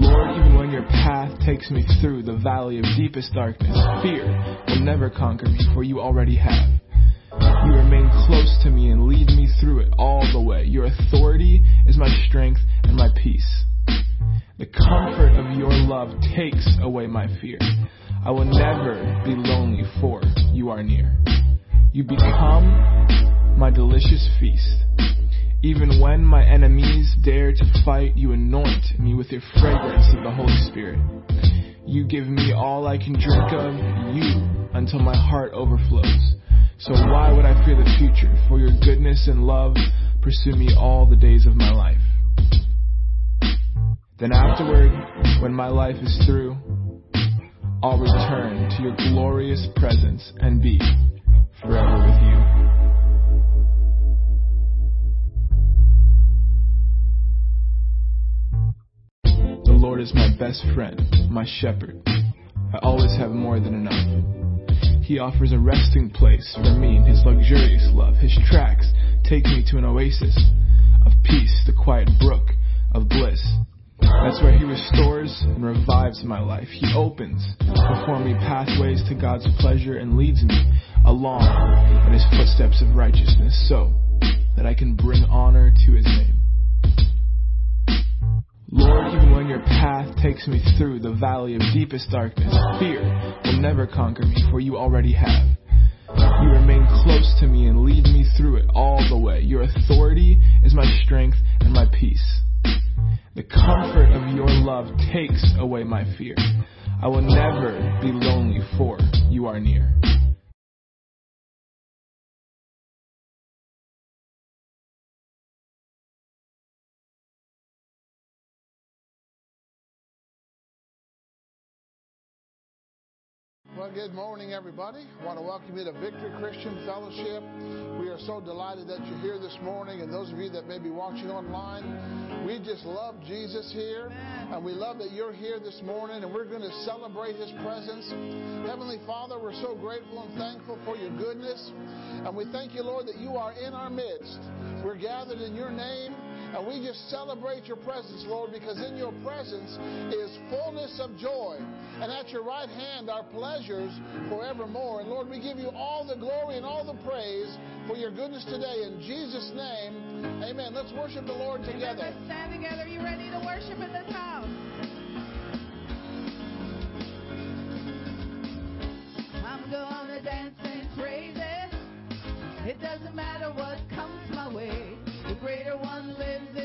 Lord, even when your path takes me through the valley of deepest darkness, fear will never conquer me, for you already have. You remain close to me and lead me through it all the way. Your authority is my strength and my peace. The comfort of your love takes away my fear. I will never be lonely, for you are near. You become my delicious feast. Even when my enemies dare to fight, you anoint me with your fragrance of the Holy Spirit. You give me all I can drink of, you, until my heart overflows. So why would I fear the future? For your goodness and love pursue me all the days of my life. Then afterward, when my life is through, I'll return to your glorious presence and be forever with you. Lord is my best friend, my shepherd. I always have more than enough. He offers a resting place for me in his luxurious love. His tracks take me to an oasis of peace, the quiet brook of bliss. That's where he restores and revives my life. He opens before me pathways to God's pleasure and leads me along in his footsteps of righteousness so that I can bring honor to his name. Lord, even when your path takes me through the valley of deepest darkness, fear will never conquer me, for you already have. You remain close to me and lead me through it all the way. Your authority is my strength and my peace. The comfort of your love takes away my fear. I will never be lonely, for you are near. Well, good morning, everybody. I want to welcome you to Victory Christian Fellowship. We are so delighted that you're here this morning, and those of you that may be watching online, we just love Jesus here, and we love that you're here this morning, and we're going to celebrate His presence. Heavenly Father, we're so grateful and thankful for your goodness, and we thank you, Lord, that you are in our midst. We're gathered in your name. And we just celebrate your presence, Lord, because in your presence is fullness of joy. And at your right hand are pleasures forevermore. And Lord, we give you all the glory and all the praise for your goodness today. In Jesus' name, amen. Let's worship the Lord together. Let's stand together. Are you ready to worship in this house? I'm gonna dance and praise it. It doesn't matter what comes my way. Greater one lives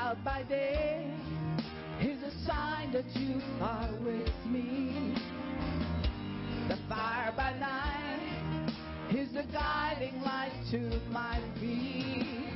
cloud by day is a sign that you are with me. The fire by night is the guiding light to my feet.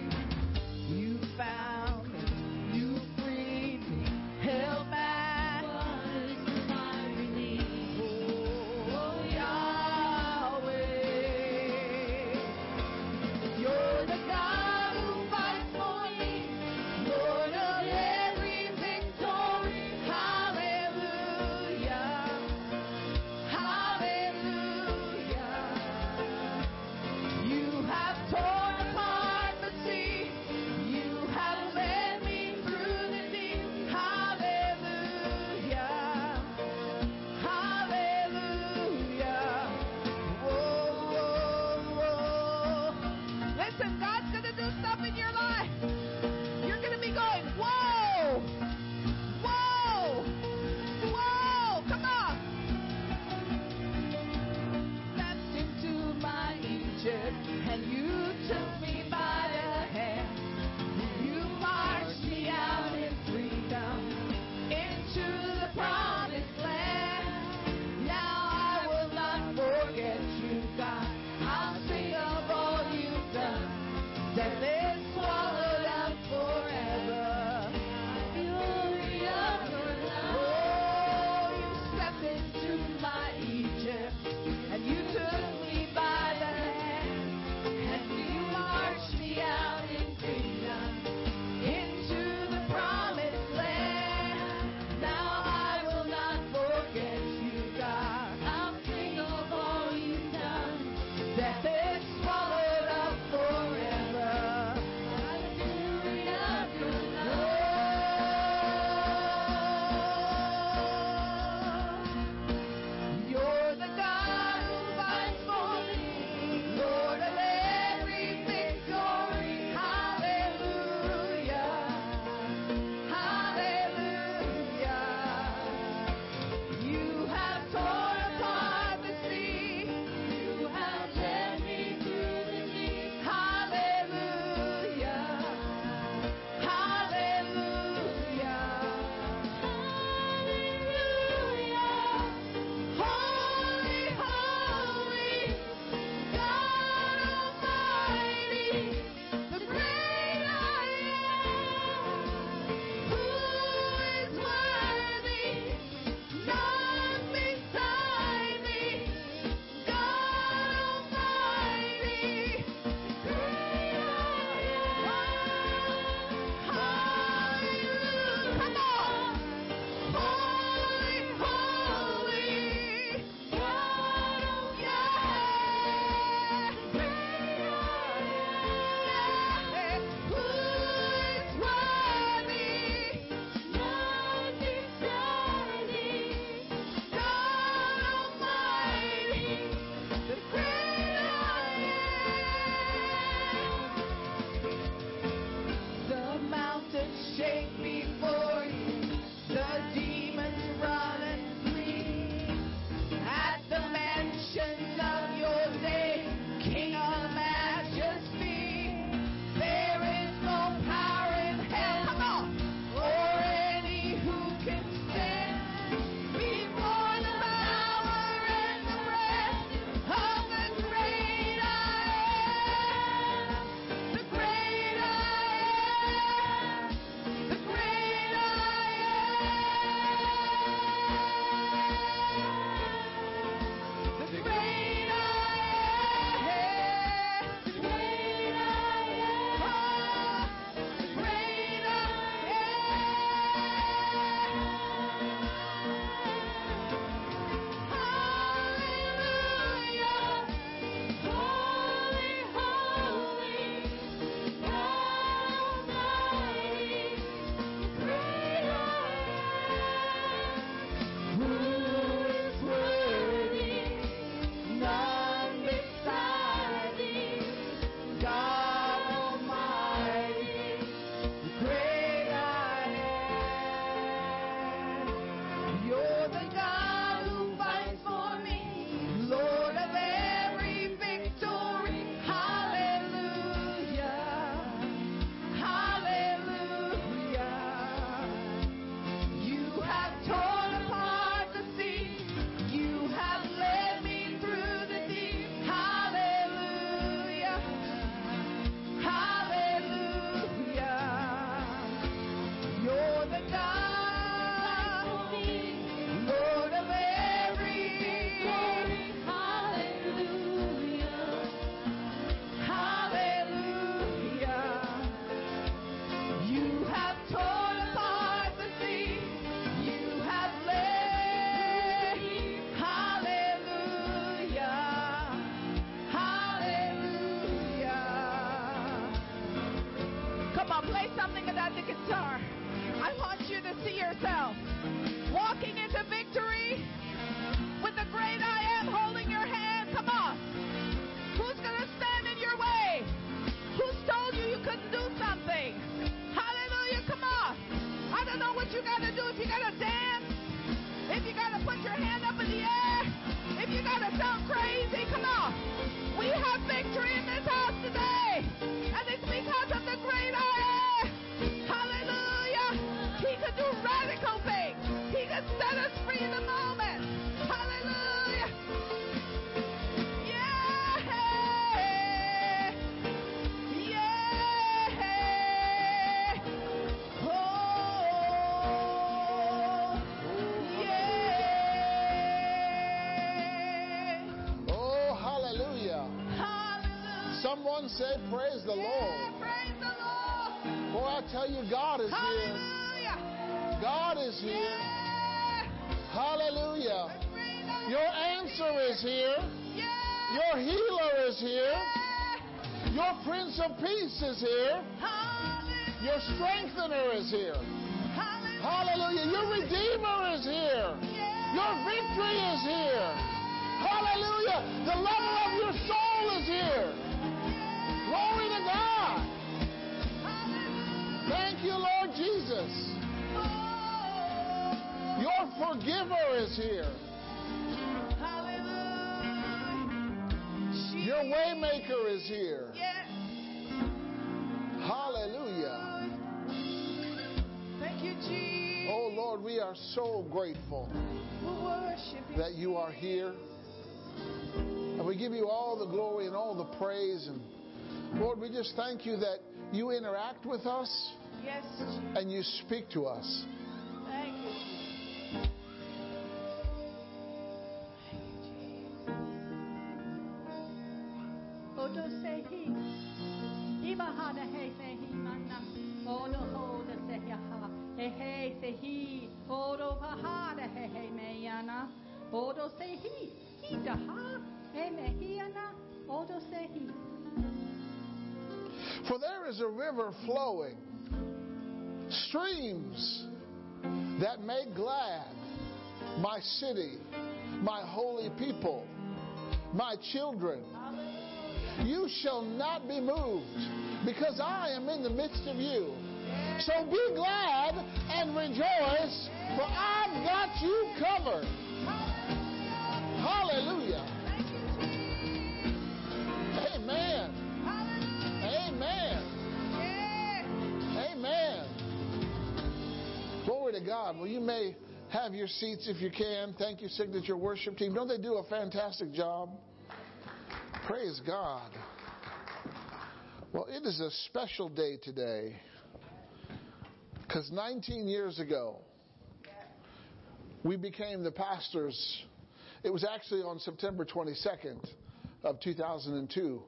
Hallelujah. Say, Praise the Yeah, Lord. Praise the Lord. Boy, I tell you, God is here. God is here. Hallelujah. Your answer is here. Yeah. Your healer is here. Yeah. Your Prince of Peace is here. Hallelujah. Your strengthener is here. Hallelujah. Hallelujah. Your Redeemer is here. Yeah. Your victory is here. Hallelujah. The lover of your soul is here. Thank you, Lord Jesus. Your forgiver is here. Hallelujah. Your waymaker is here. Yes. Hallelujah. Thank you, Jesus. Oh Lord, we are so grateful We worship you. that you are here. And we give you all the glory and all the praise. And Lord, we just thank you that you interact with us Yes, Jesus. and you speak to us. Thank you, Thank you, Jesus. Odo sehi. Iba he sehi mana. Odo hoda sehi ha. He he sehi. Odo pahada he he meyana. Odo sehi. Ida ha. He mehiana. Odo sehi. For there is a river flowing, streams that make glad my city, my holy people, my children. You shall not be moved because I am in the midst of you. So be glad and rejoice, for I've got you covered. Hallelujah. God. Well, you may have your seats if you can. Thank you, Signature Worship Team. Don't they do a fantastic job? Praise God. Well, it is a special day today because 19 years ago, we became the pastors. It was actually on September 22nd of 2002.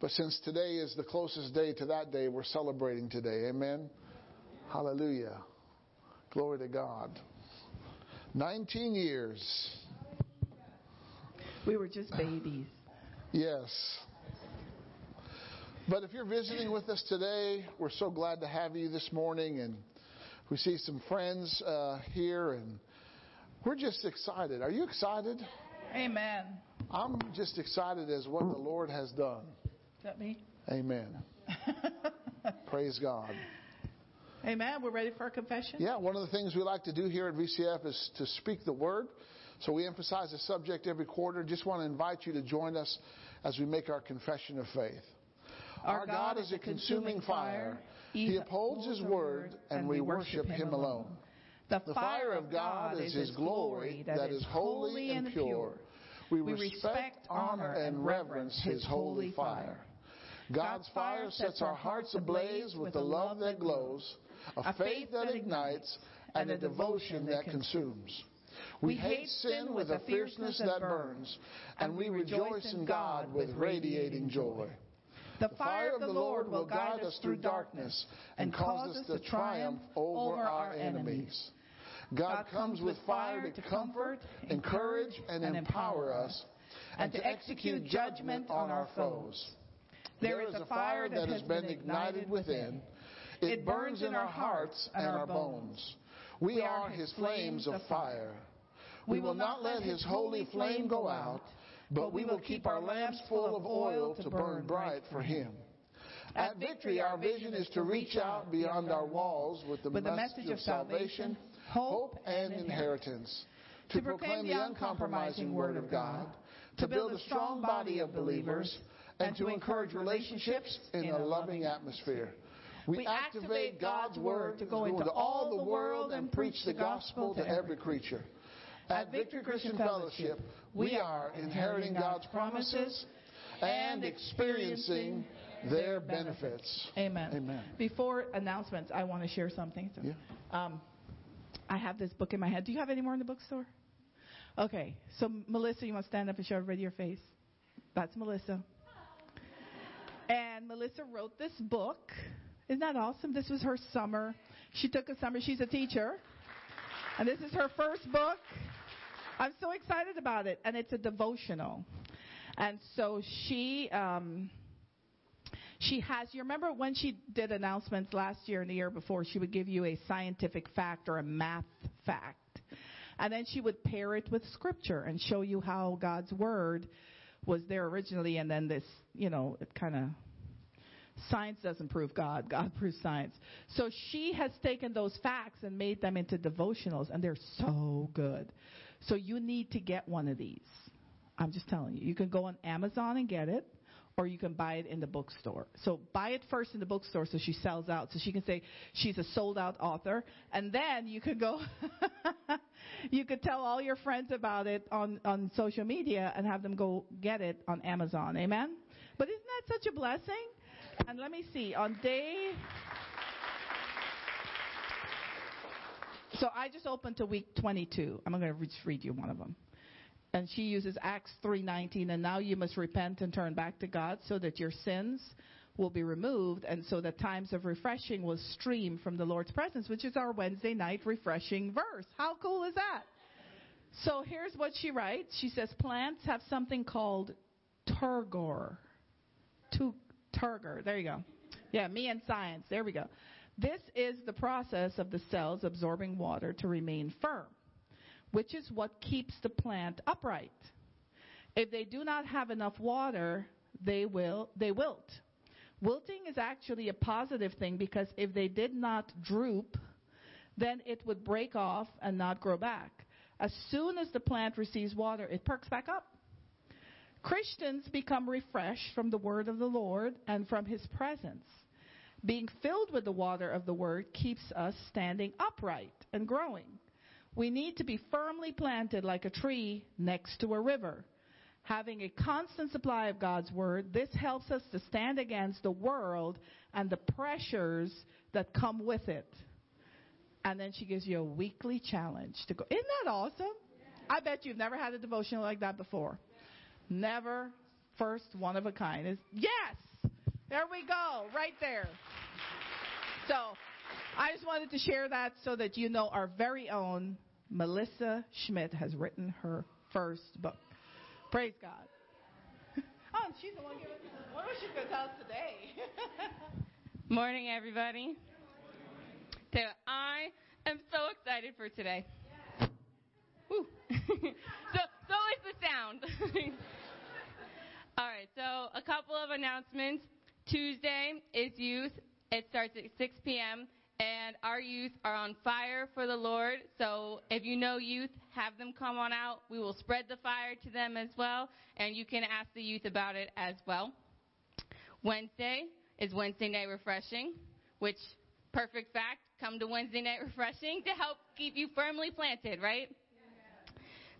But since today is the closest day to that day, we're celebrating today. Amen. Hallelujah. Glory to God. 19 years. We were just babies. Yes. But if you're visiting with us today, we're so glad to have you this morning. And we see some friends uh, here, and we're just excited. Are you excited? Amen. I'm just excited as what the Lord has done. Is that me? Amen. Praise God. Amen. We're ready for a confession? Yeah, one of the things we like to do here at VCF is to speak the word. So we emphasize the subject every quarter. Just want to invite you to join us as we make our confession of faith. Our, God is a consuming fire. He upholds His word, and we worship Him alone. The The fire of God is His glory that is holy and pure. We respect, honor, and reverence His holy fire. God's fire sets our hearts ablaze with the love that glows, a faith that ignites, and a devotion that consumes. We hate sin with a fierceness that burns, and we rejoice in God with radiating joy. The fire of the Lord will guide us through darkness and cause us to triumph over our enemies. God comes with fire to comfort, encourage, and empower us, and to execute judgment on our foes. There is a fire that has been ignited within. It burns in our hearts and our bones. We are his flames of fire. We will not let his holy flame go out, but we will keep our lamps full of oil to burn bright for him. At Victory, our vision is to reach out beyond our walls with the, message of salvation, hope, and inheritance, to proclaim the uncompromising Word of God, to build a strong body of believers, and to encourage relationships in a loving atmosphere. We activate God's Word to go into all the world and preach the gospel to every creature. At Victory Christian Fellowship, we are inheriting God's promises and experiencing their benefits. Amen. Amen. Before announcements, I want to share something. So, Yeah. um, I have this book in my head. Do you have any more in the bookstore? Okay. So, Melissa, you want to stand up and show everybody your face? That's Melissa. And Melissa wrote this book. Isn't that awesome? This was her summer. She took a summer. She's a teacher. And this is her first book. I'm so excited about it. And it's a devotional. And so she. Um, she has, you remember when she did announcements last year and the year before, she would give you a scientific fact or a math fact. And then she would pair it with scripture and show you how God's word was there originally and then this, you know, it kind of, science doesn't prove God, God proves science. So she has taken those facts and made them into devotionals and they're so good. So you need to get one of these. I'm just telling you. You can go on Amazon and get it or you can buy it in the bookstore. So buy it first in the bookstore so she sells out. So she can say she's a sold out author. And then you could go, you could tell all your friends about it on, on social media and have them go get it on Amazon. Amen? But isn't that such a blessing? And let me see, on day. So I just opened to week 22. I'm going to just read you one of them and she uses Acts 3:19 and now you must repent and turn back to God so that your sins will be removed and so that times of refreshing will stream from the Lord's presence which is our Wednesday night refreshing verse. How cool is that? So here's what she writes. She says plants have something called turgor. Tu- turgor. There you go. Yeah, me and science. There we go. This is the process of the cells absorbing water to remain firm which is what keeps the plant upright. If they do not have enough water, they will they wilt. Wilting is actually a positive thing because if they did not droop, then it would break off and not grow back. As soon as the plant receives water, it perks back up. Christians become refreshed from the word of the Lord and from his presence. Being filled with the water of the word keeps us standing upright and growing. We need to be firmly planted like a tree next to a river. Having a constant supply of God's Word, this helps us to stand against the world and the pressures that come with it. And then she gives you a weekly challenge to go. Isn't that awesome? I bet you've never had a devotional like that before. Never. First one of a kind. Is yes. There we go. Right there. So I just wanted to share that so that you know our very own Melissa Schmidt has written her first book. Praise God. Oh, and she's the one giving. What was she going to tell us today? Morning, everybody. So I am so excited for today. Woo. so, so is the sound. All right. So a couple of announcements. Tuesday is youth. It starts at 6 p.m. And our youth are on fire for the Lord. So if you know youth, have them come on out. We will spread the fire to them as well. And you can ask the youth about it as well. Wednesday is Wednesday night refreshing, which, perfect fact, come to Wednesday night refreshing to help keep you firmly planted, right?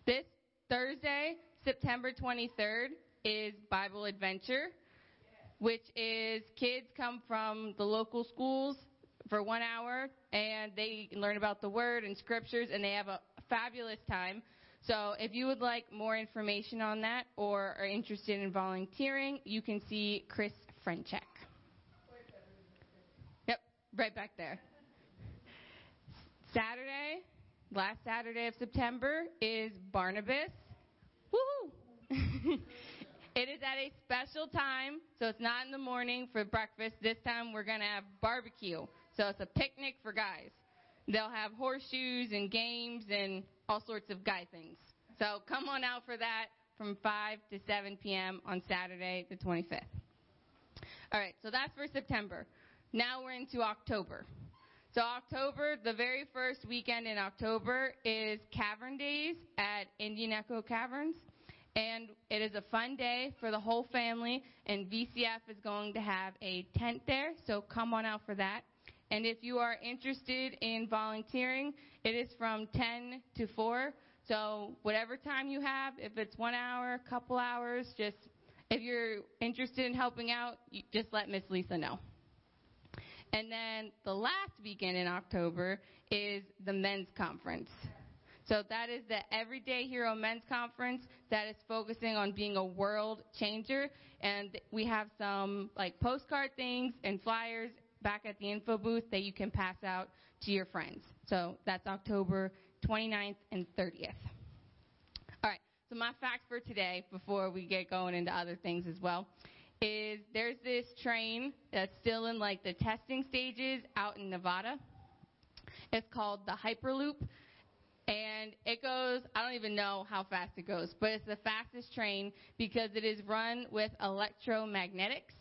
This Thursday, September 23rd, is Bible Adventure, which is kids come from the local schools for one hour and they learn about the word and scriptures and they have a fabulous time. So if you would like more information on that or are interested in volunteering, you can see Chris Frenchek. Yep, right back there. Saturday, last Saturday of September is Barnabas. Woohoo! it is at a special time, so it's not in the morning for breakfast. This time we're going to have barbecue. So it's a picnic for guys. They'll have horseshoes and games and all sorts of guy things. So come on out for that from 5 to 7 p.m. on Saturday, the 25th. All right, so that's for September. Now we're into October. So October, the very first weekend in October is Cavern Days at Indian Echo Caverns. And it is a fun day for the whole family, and VCF is going to have a tent there, so come on out for that. And if you are interested in volunteering, it is from 10 to 4. So whatever time you have, if it's one hour, a couple hours, just if you're interested in helping out, just let Miss Lisa know. And then the last weekend in October is the men's conference. So that is the Everyday Hero Men's Conference that is focusing on being a world changer. And we have some like postcard things and flyers back at the info booth that you can pass out to your friends. So that's October 29th and 30th. All right. So my fact for today, before we get going into other things as well, is there's this train that's still in like the testing stages out in Nevada. It's called the Hyperloop. And it goes, I don't even know how fast it goes, but it's the fastest train because it is run with electromagnetics.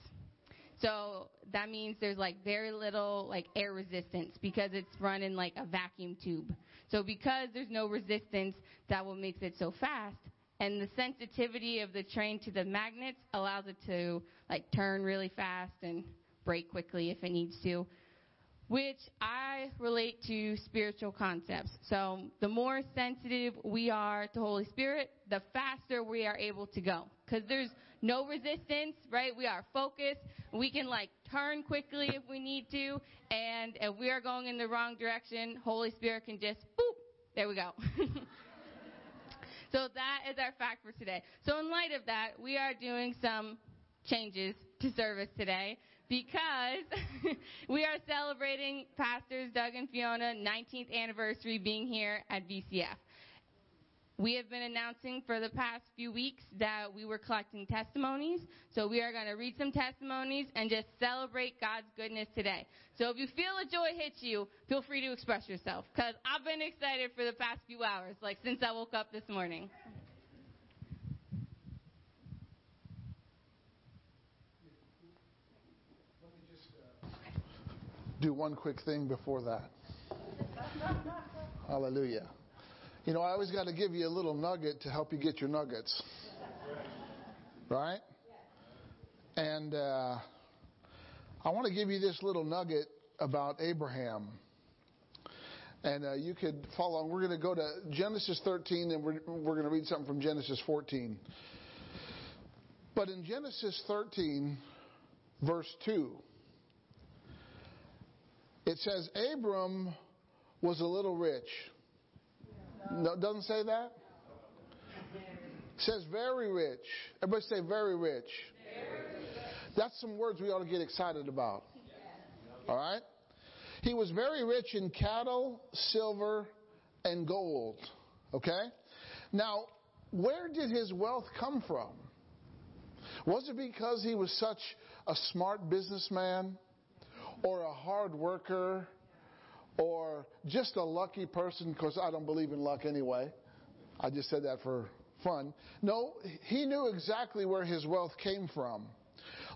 So that means there's like very little like air resistance because it's run in like a vacuum tube. So because there's no resistance, that what makes it so fast. And the sensitivity of the train to the magnets allows it to like turn really fast and brake quickly if it needs to which I relate to spiritual concepts. So the more sensitive we are to Holy Spirit, the faster we are able to go. Cause there's no resistance, right? We are focused. We can like turn quickly if we need to. And if we are going in the wrong direction, Holy Spirit can just boop. There we go. so that is our fact for today. So in light of that, we are doing some changes to service today because we are celebrating Pastors Doug and Fiona 19th anniversary being here at VCF. We have been announcing for the past few weeks that we were collecting testimonies. So we are going to read some testimonies and just celebrate God's goodness today. So if you feel a joy hit you, feel free to express yourself because I've been excited for the past few hours, like since I woke up this morning. Do one quick thing before that. Hallelujah. You know, I always got to give you a little nugget to help you get your nuggets. Right? And uh, I want to give you this little nugget about Abraham. And uh, you could follow on. We're going to go to Genesis 13 and we're, we're going to read something from Genesis 14. But in Genesis 13, verse 2, it says Abram was a little rich. No, doesn't say that? It says very rich. Everybody say very rich. That's some words we ought to get excited about. All right? He was very rich in cattle, silver, and gold. Okay? Now, where did his wealth come from? Was it because he was such a smart businessman? Or a hard worker or just a lucky person because I don't believe in luck anyway. I just said that for fun. No, he knew exactly where his wealth came from.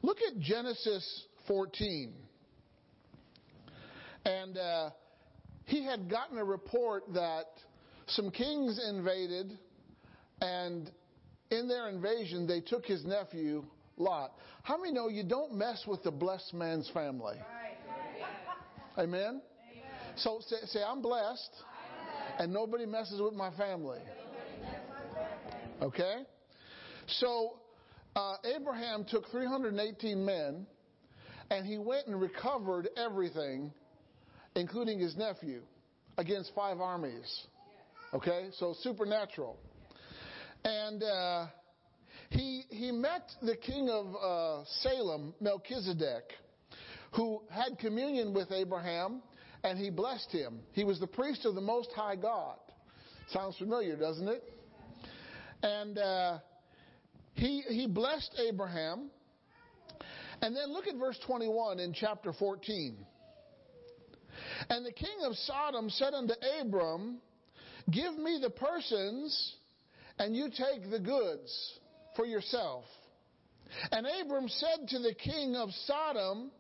Look at Genesis 14. And uh, he had gotten a report that some kings invaded, and in their invasion, they took his nephew, Lot. How many know you don't mess with the blessed man's family? Amen? Amen. So say, say I'm, blessed, and nobody messes with my family. Okay? So uh, Abraham took 318 men, and he went and recovered everything, including his nephew, against five armies. Okay? So supernatural. And uh, he, he met the king of uh, Salem, Melchizedek who had communion with Abraham and he blessed him. He was the priest of the Most High God. Sounds familiar, doesn't it? And uh, he, he blessed Abraham. And then look at verse 21 in chapter 14. And the king of Sodom said unto Abram, Give me the persons, and you take the goods for yourself. And Abram said to the king of Sodom,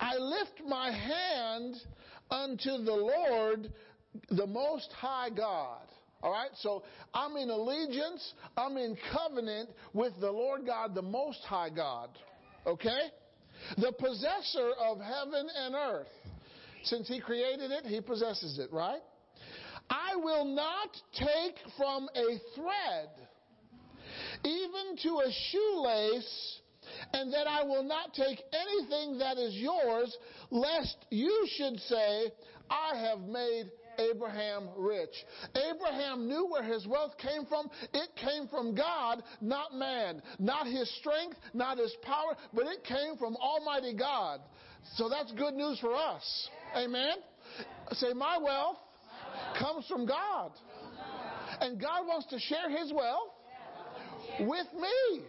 I lift my hand unto the Lord, the Most High God. All right, so I'm in allegiance, I'm in covenant with the Lord God, the Most High God. Okay? The possessor of heaven and earth. Since He created it, He possesses it, right? I will not take from a thread, even to a shoelace, and that I will not take anything that is yours, lest you should say, I have made Abraham rich. Abraham knew where his wealth came from. It came from God, not man. Not his strength, not his power, but it came from Almighty God. So that's good news for us. Amen? Say, my wealth comes from God. And God wants to share his wealth with me.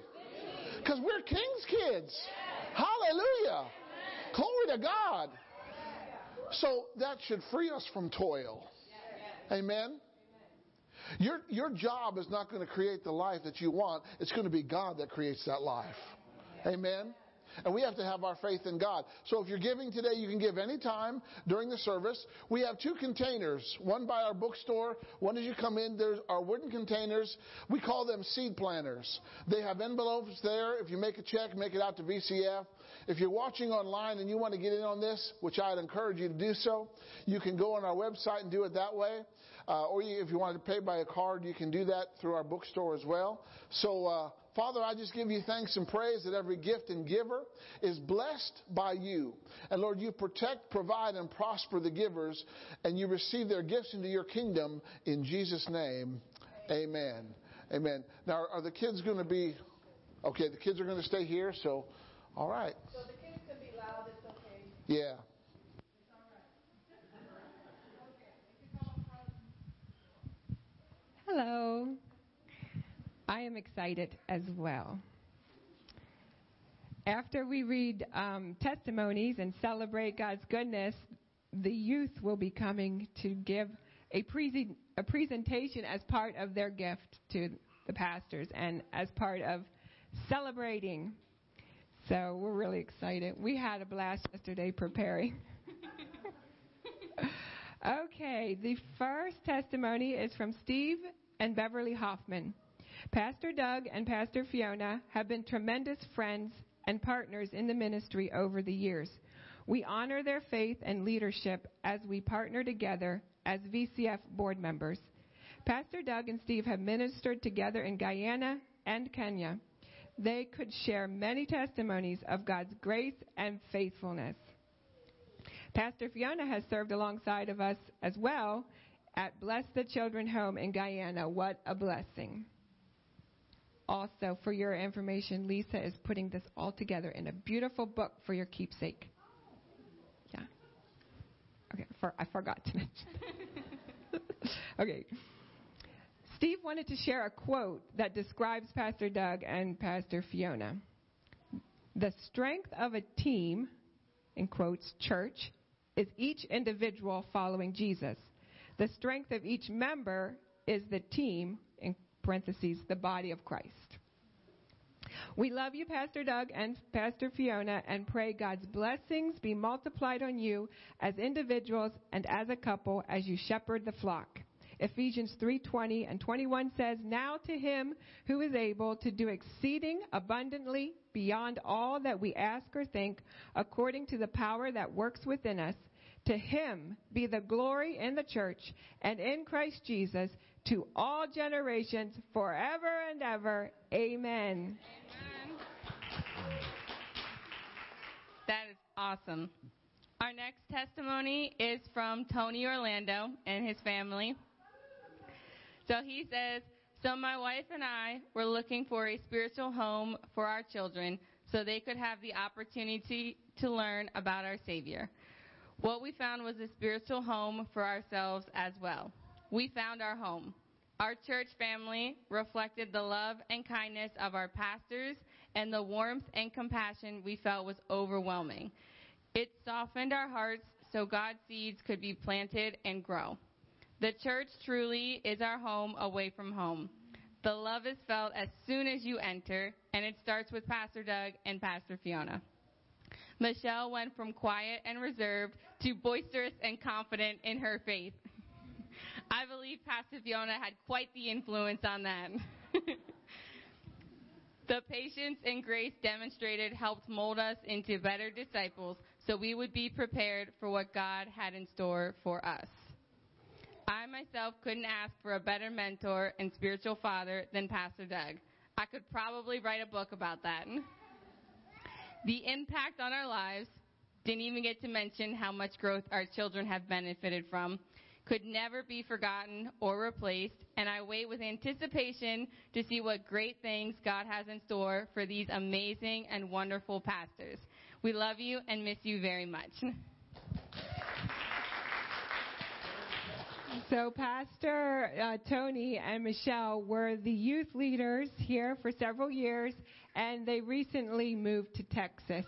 Because we're king's kids. Hallelujah. Glory to God. So that should free us from toil. Amen. Your, your job is not going to create the life that you want. It's going to be God that creates that life. Amen. And we have to have our faith in God. So if you're giving today, you can give any time during the service. We have two containers, one by our bookstore, one as you come in. There's our wooden containers. We call them seed planters. They have envelopes there. If you make a check, make it out to VCF. If you're watching online and you want to get in on this, which I'd encourage you to do so, you can go on our website and do it that way. Uh, or you, if you want to pay by a card, you can do that through our bookstore as well. So, uh, Father, I just give you thanks and praise that every gift and giver is blessed by you. And Lord, you protect, provide, and prosper the givers, and you receive their gifts into your kingdom in Jesus' name. Amen. Amen. Now, are the kids going to be okay? The kids are going to stay here, so all right. So the kids can be loud, it's okay. Yeah. Hello. I am excited as well. After we read um, testimonies and celebrate God's goodness, the youth will be coming to give a, pre- a presentation as part of their gift to the pastors and as part of celebrating. So we're really excited. We had a blast yesterday preparing. okay, the first testimony is from Steve and Beverly Hoffman. Pastor Doug and Pastor Fiona have been tremendous friends and partners in the ministry over the years. We honor their faith and leadership as we partner together as VCF board members. Pastor Doug and Steve have ministered together in Guyana and Kenya. They could share many testimonies of God's grace and faithfulness. Pastor Fiona has served alongside of us as well at Bless the Children Home in Guyana. What a blessing. Also, for your information, Lisa is putting this all together in a beautiful book for your keepsake. Yeah. Okay, for, I forgot to mention. okay. Steve wanted to share a quote that describes Pastor Doug and Pastor Fiona. The strength of a team, in quotes, church, is each individual following Jesus. The strength of each member is the team, parentheses, the body of Christ. We love you, Pastor Doug and Pastor Fiona, and pray God's blessings be multiplied on you as individuals and as a couple as you shepherd the flock. Ephesians 3:20 and 21 says, "Now to him who is able to do exceeding abundantly beyond all that we ask or think, according to the power that works within us, to him be the glory in the church and in Christ Jesus to all generations forever and ever. Amen." Amen. That is awesome. Our next testimony is from Tony Orlando and his family. So he says, So my wife and I were looking for a spiritual home for our children so they could have the opportunity to learn about our Savior. What we found was a spiritual home for ourselves as well. We found our home. Our church family reflected the love and kindness of our pastors, and the warmth and compassion we felt was overwhelming. It softened our hearts so God's seeds could be planted and grow. The church truly is our home away from home. The love is felt as soon as you enter, and it starts with Pastor Doug and Pastor Fiona. Michelle went from quiet and reserved to boisterous and confident in her faith. I believe Pastor Fiona had quite the influence on that. the patience and grace demonstrated helped mold us into better disciples so we would be prepared for what God had in store for us. I myself couldn't ask for a better mentor and spiritual father than Pastor Doug. I could probably write a book about that. The impact on our lives, didn't even get to mention how much growth our children have benefited from, could never be forgotten or replaced, and I wait with anticipation to see what great things God has in store for these amazing and wonderful pastors. We love you and miss you very much. So, Pastor uh, Tony and Michelle were the youth leaders here for several years, and they recently moved to Texas.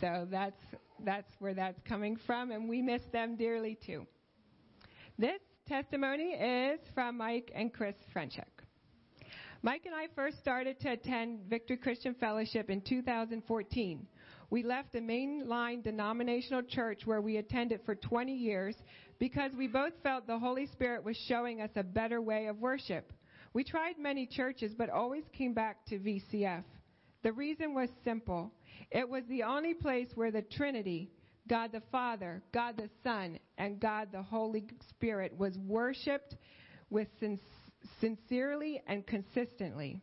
So that's that's where that's coming from, and we miss them dearly too. This testimony is from Mike and Chris Frenchek. Mike and I first started to attend Victory Christian Fellowship in 2014. We left a mainline denominational church where we attended for 20 years because we both felt the Holy Spirit was showing us a better way of worship. We tried many churches but always came back to VCF. The reason was simple. It was the only place where the Trinity, God the Father, God the Son, and God the Holy Spirit was worshiped with sin- sincerely and consistently.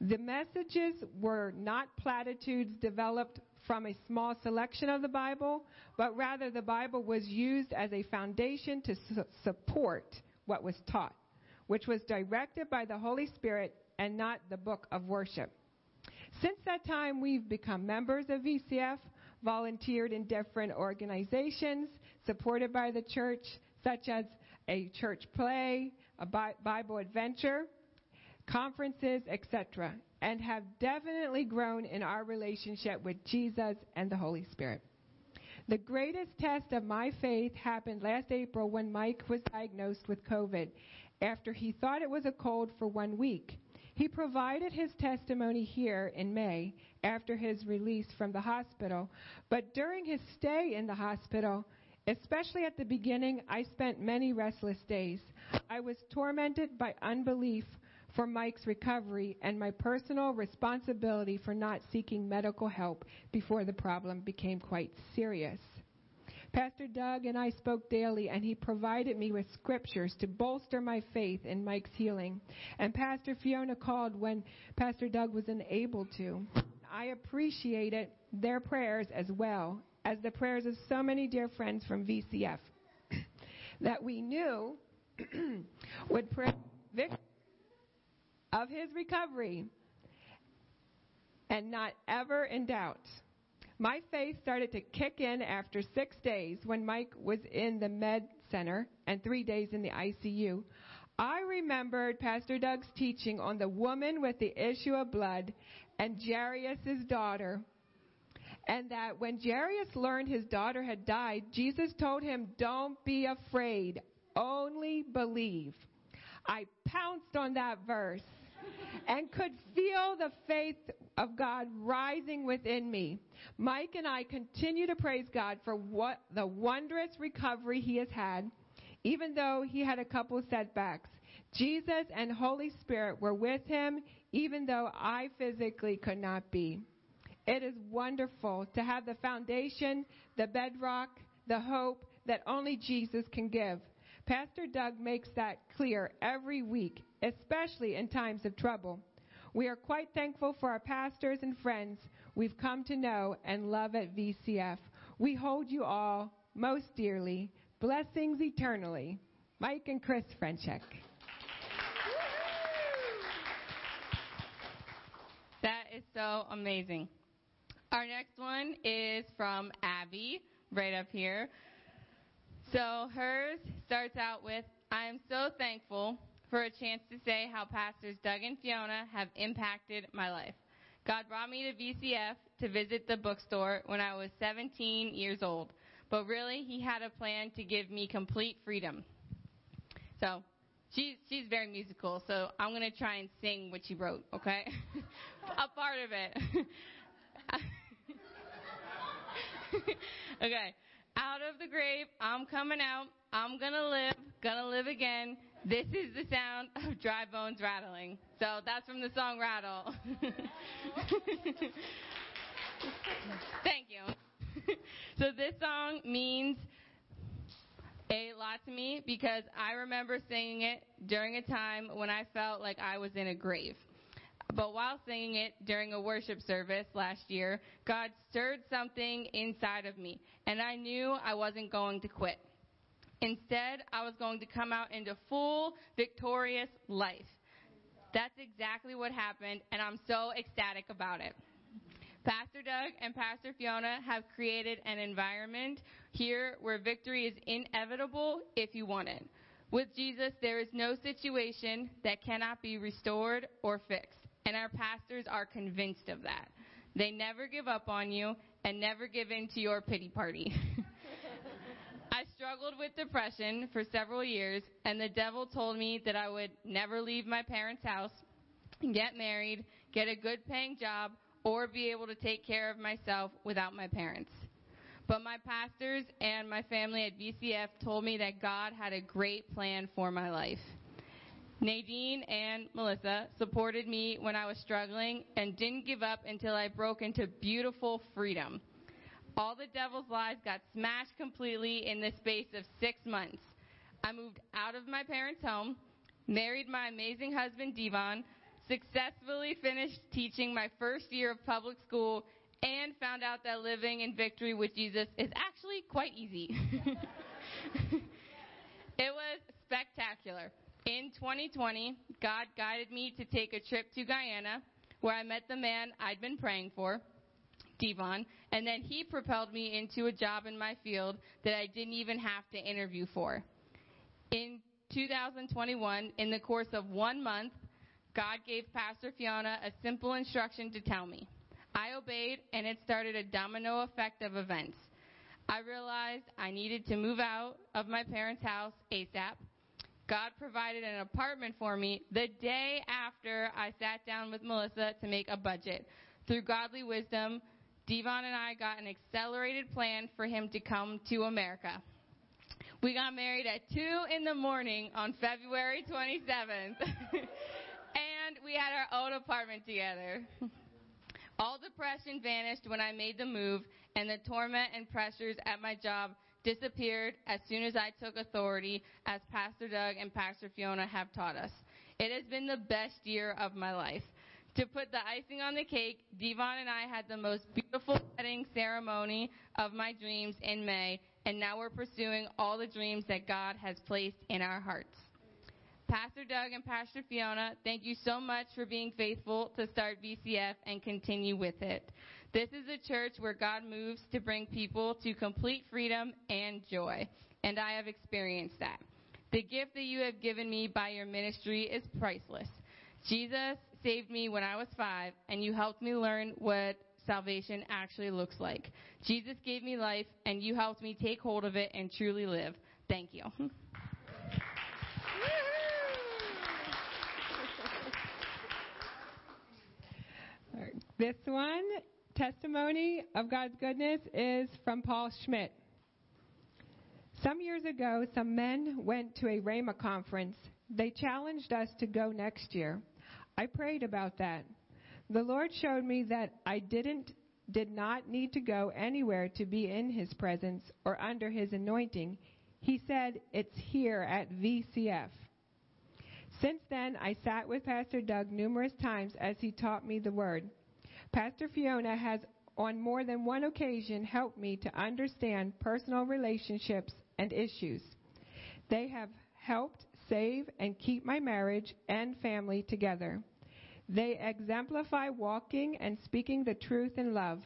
The messages were not platitudes developed from a small selection of the Bible, but rather the Bible was used as a foundation to su- support what was taught, which was directed by the Holy Spirit and not the book of worship. Since that time, we've become members of VCF, volunteered in different organizations supported by the church, such as a church play, a Bible adventure, conferences, etc and have definitely grown in our relationship with Jesus and the Holy Spirit. The greatest test of my faith happened last April when Mike was diagnosed with COVID after he thought it was a cold for one week. He provided his testimony here in May after his release from the hospital, but during his stay in the hospital, especially at the beginning, I spent many restless days. I was tormented by unbelief for Mike's recovery and my personal responsibility for not seeking medical help before the problem became quite serious. Pastor Doug and I spoke daily, and he provided me with scriptures to bolster my faith in Mike's healing. And Pastor Fiona called when Pastor Doug was unable to. I appreciated their prayers as well as the prayers of so many dear friends from VCF that we knew would pray of his recovery and not ever in doubt. My faith started to kick in after six days when Mike was in the med center and three days in the ICU. I remembered Pastor Doug's teaching on the woman with the issue of blood and Jairus' daughter. And that when Jairus learned his daughter had died, Jesus told him, Don't be afraid, only believe. I pounced on that verse and could feel the faith of God rising within me. Mike and I continue to praise God for what the wondrous recovery he has had, even though he had a couple setbacks. Jesus and Holy Spirit were with him, even though I physically could not be. It is wonderful to have the foundation, the bedrock, the hope that only Jesus can give. Pastor Doug makes that clear every week, especially in times of trouble. We are quite thankful for our pastors and friends we've come to know and love at VCF. We hold you all most dearly. Blessings eternally. Mike and Chris Frenchek. That is so amazing. Our next one is from Abby, right up here. So hers starts out with I am so thankful for a chance to say how Pastors Doug and Fiona have impacted my life. God brought me to VCF to visit the bookstore when I was 17 years old. but really, he had a plan to give me complete freedom. So, she's, she's very musical, so I'm going to try and sing what she wrote, okay? a part of it. okay. Out of the grave, I'm coming out. I'm gonna live, gonna live again. This is the sound of dry bones rattling. So that's from the song Rattle. Thank you. so this song means a lot to me because I remember singing it during a time when I felt like I was in a grave. But while singing it during a worship service last year, God stirred something inside of me, and I knew I wasn't going to quit. Instead, I was going to come out into full, victorious life. That's exactly what happened, and I'm so ecstatic about it. Pastor Doug and Pastor Fiona have created an environment here where victory is inevitable if you want it. With Jesus, there is no situation that cannot be restored or fixed. And our pastors are convinced of that. They never give up on you and never give in to your pity party. I struggled with depression for several years, and the devil told me that I would never leave my parents' house, get married, get a good paying job, or be able to take care of myself without my parents. But my pastors and my family at VCF told me that God had a great plan for my life. Nadine and Melissa supported me when I was struggling and didn't give up until I broke into beautiful freedom. All the devil's lies got smashed completely in the space of six months. I moved out of my parents' home, married my amazing husband Devon, successfully finished teaching my first year of public school, and found out that living in victory with Jesus is actually quite easy. it was spectacular. In 2020, God guided me to take a trip to Guyana where I met the man I'd been praying for, Devon, and then he propelled me into a job in my field that I didn't even have to interview for. In 2021, in the course of one month, God gave Pastor Fiona a simple instruction to tell me. I obeyed, and it started a domino effect of events. I realized I needed to move out of my parents' house ASAP. God provided an apartment for me the day after I sat down with Melissa to make a budget. Through godly wisdom, Devon and I got an accelerated plan for him to come to America. We got married at 2 in the morning on February 27th. and we had our own apartment together. All depression vanished when I made the move, and the torment and pressures at my job disappeared as soon as I took authority, as Pastor Doug and Pastor Fiona have taught us. It has been the best year of my life. To put the icing on the cake, Devon and I had the most beautiful wedding ceremony of my dreams in May, and now we're pursuing all the dreams that God has placed in our hearts. Pastor Doug and Pastor Fiona, thank you so much for being faithful to start VCF and continue with it. This is a church where God moves to bring people to complete freedom and joy, and I have experienced that. The gift that you have given me by your ministry is priceless. Jesus saved me when I was five, and you helped me learn what salvation actually looks like. Jesus gave me life, and you helped me take hold of it and truly live. Thank you. This one, testimony of God's goodness, is from Paul Schmidt. Some years ago, some men went to a Rhema conference. They challenged us to go next year. I prayed about that. The Lord showed me that I didn't did not need to go anywhere to be in his presence or under his anointing. He said, "It's here at VCF." Since then, I sat with Pastor Doug numerous times as he taught me the word. Pastor Fiona has on more than one occasion helped me to understand personal relationships and issues. They have helped save and keep my marriage and family together. They exemplify walking and speaking the truth in love.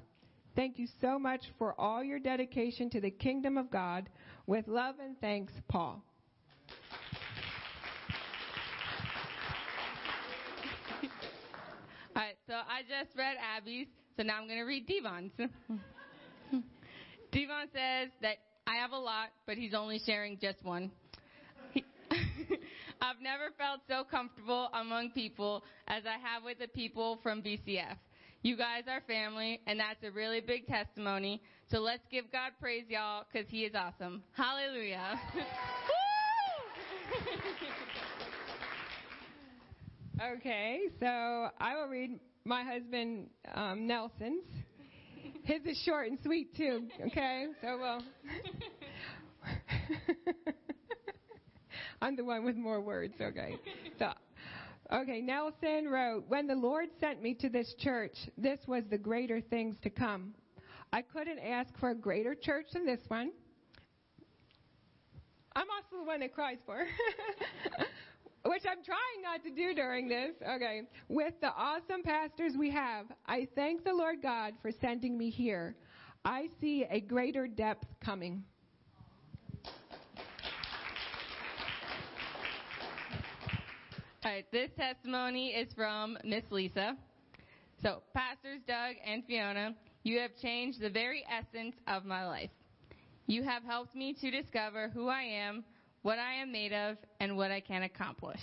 Thank you so much for all your dedication to the kingdom of God. With love and thanks, Paul. All right, so I just read Abby's, so now I'm going to read Devon's. Devon says that I have a lot, but he's only sharing just one. I've never felt so comfortable among people as I have with the people from VCF. You guys are family, and that's a really big testimony. So let's give God praise, y'all, because He is awesome. Hallelujah. Okay, so I will read my husband um, Nelson's. His is short and sweet too. Okay, so well, I'm the one with more words. Okay, so okay. Nelson wrote, "When the Lord sent me to this church, this was the greater things to come. I couldn't ask for a greater church than this one. I'm also the one that cries for." which I'm trying not to do during this. Okay. With the awesome pastors we have, I thank the Lord God for sending me here. I see a greater depth coming. All right, this testimony is from Miss Lisa. So, Pastors Doug and Fiona, you have changed the very essence of my life. You have helped me to discover who I am, what I am made of, and what I can accomplish.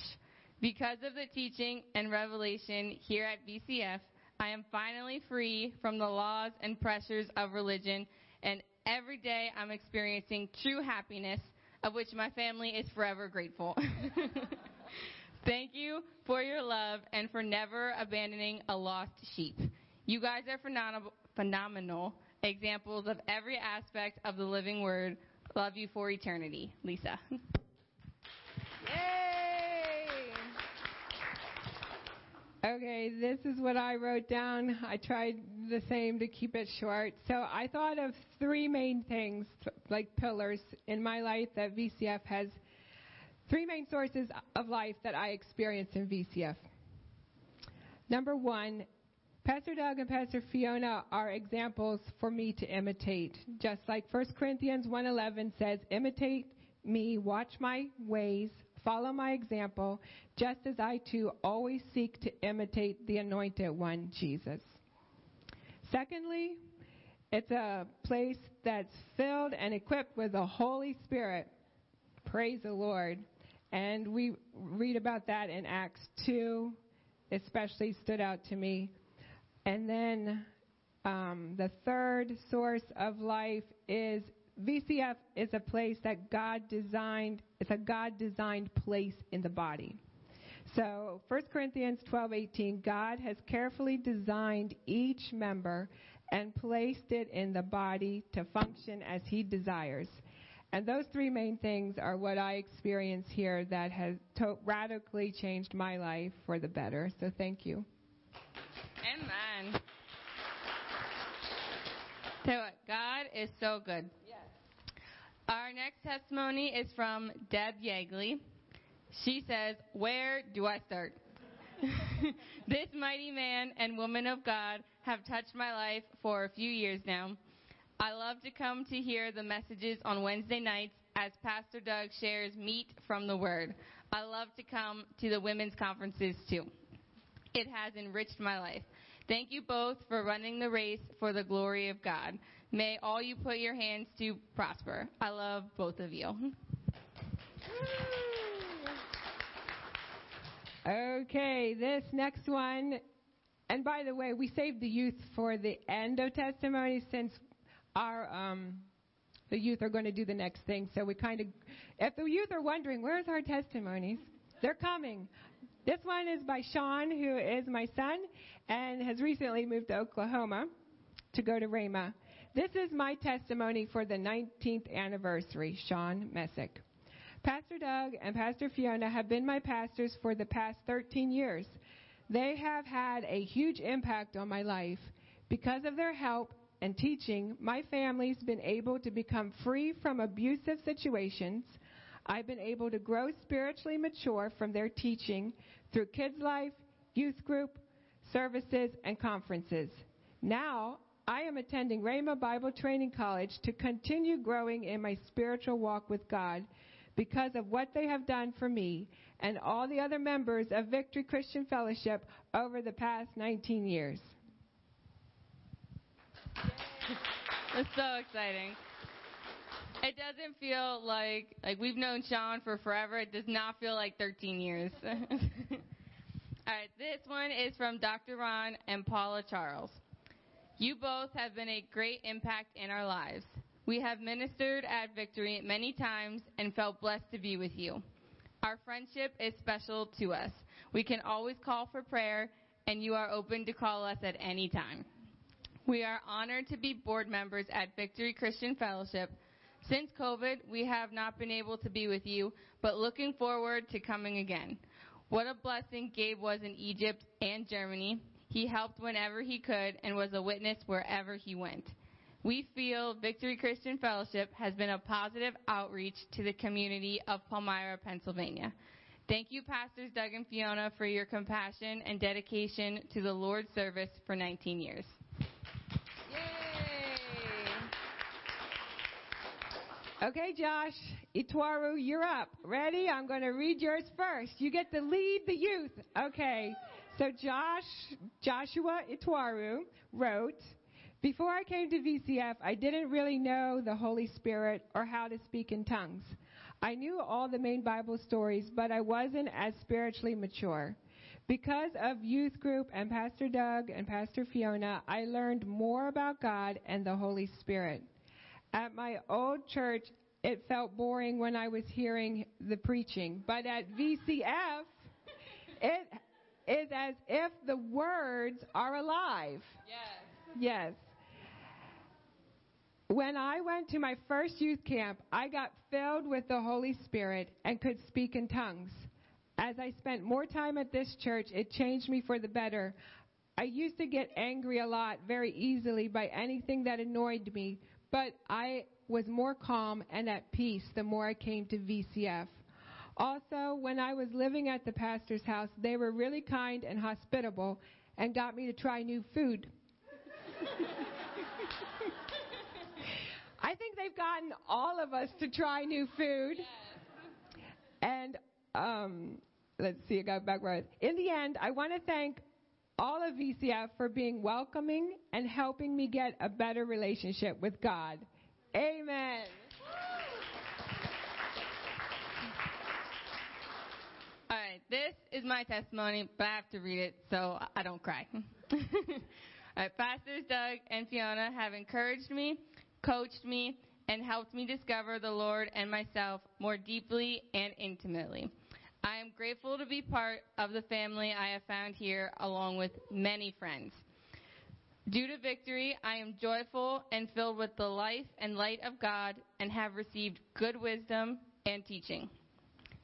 Because of the teaching and revelation here at VCF, I am finally free from the laws and pressures of religion, and every day I'm experiencing true happiness, of which my family is forever grateful. Thank you for your love and for never abandoning a lost sheep. You guys are phenom- phenomenal examples of every aspect of the living word. Love you for eternity. Lisa. Yay! Okay, this is what I wrote down. I tried the same to keep it short. So I thought of three main things, like pillars in my life that VCF has. Three main sources of life that I experience in VCF. Number one, Pastor Doug and Pastor Fiona are examples for me to imitate. Just like 1 Corinthians 1:11 says, "Imitate me, watch my ways, follow my example, just as I too always seek to imitate the anointed one, Jesus." Secondly, it's a place that's filled and equipped with the Holy Spirit. Praise the Lord. And we read about that in Acts 2, especially stood out to me. And then um, the third source of life is VCF is a place that God designed. It's a God designed place in the body. So 1 Corinthians 12:18 God has carefully designed each member and placed it in the body to function as he desires. And those three main things are what I experience here that has to- radically changed my life for the better. So thank you. Amen. Tell you what, God is so good. Yes. Our next testimony is from Deb Yeagley. She says, Where do I start? this mighty man and woman of God have touched my life for a few years now. I love to come to hear the messages on Wednesday nights as Pastor Doug shares meat from the Word. I love to come to the women's conferences too. It has enriched my life. Thank you both for running the race for the glory of God. May all you put your hands to prosper. I love both of you. Okay, this next one, and by the way, we saved the youth for the end of testimony since our um, the youth are going to do the next thing. So we kind of, if the youth are wondering where's our testimonies, they're coming. This one is by Sean, who is my son and has recently moved to Oklahoma to go to Rhema. This is my testimony for the 19th anniversary, Sean Messick. Pastor Doug and Pastor Fiona have been my pastors for the past 13 years. They have had a huge impact on my life. Because of their help and teaching, my family's been able to become free from abusive situations. I've been able to grow spiritually mature from their teaching through kids' life, youth group, services, and conferences. Now, I am attending Rhema Bible Training College to continue growing in my spiritual walk with God because of what they have done for me and all the other members of Victory Christian Fellowship over the past 19 years. That's so exciting. It doesn't feel like like we've known Sean for forever. It does not feel like 13 years. All right, this one is from Dr. Ron and Paula Charles. You both have been a great impact in our lives. We have ministered at Victory many times and felt blessed to be with you. Our friendship is special to us. We can always call for prayer, and you are open to call us at any time. We are honored to be board members at Victory Christian Fellowship. Since COVID, we have not been able to be with you, but looking forward to coming again. What a blessing Gabe was in Egypt and Germany. He helped whenever he could and was a witness wherever he went. We feel Victory Christian Fellowship has been a positive outreach to the community of Palmyra, Pennsylvania. Thank you, Pastors Doug and Fiona, for your compassion and dedication to the Lord's service for 19 years. Okay, Josh, Itwaru, you're up. Ready? I'm going to read yours first. You get to lead the youth. Okay. So Josh, Joshua Itwaru wrote, before I came to VCF, I didn't really know the Holy Spirit or how to speak in tongues. I knew all the main Bible stories, but I wasn't as spiritually mature. Because of youth group and Pastor Doug and Pastor Fiona, I learned more about God and the Holy Spirit. At my old church, it felt boring when I was hearing the preaching, but at VCF, it is as if the words are alive. Yes. Yes. When I went to my first youth camp, I got filled with the Holy Spirit and could speak in tongues. As I spent more time at this church, it changed me for the better. I used to get angry a lot very easily by anything that annoyed me, but I was more calm and at peace the more I came to VCF. Also, when I was living at the pastor's house, they were really kind and hospitable and got me to try new food. I think they've gotten all of us to try new food. And um, let's see, I got back right. In the end, I want to thank all of VCF for being welcoming and helping me get a better relationship with God. Amen. All right, this is my testimony, but I have to read it so I don't cry. All right, Pastors Doug and Fiona have encouraged me, coached me, and helped me discover the Lord and myself more deeply and intimately. I am grateful to be part of the family I have found here, along with many friends. Due to victory, I am joyful and filled with the life and light of God and have received good wisdom and teaching.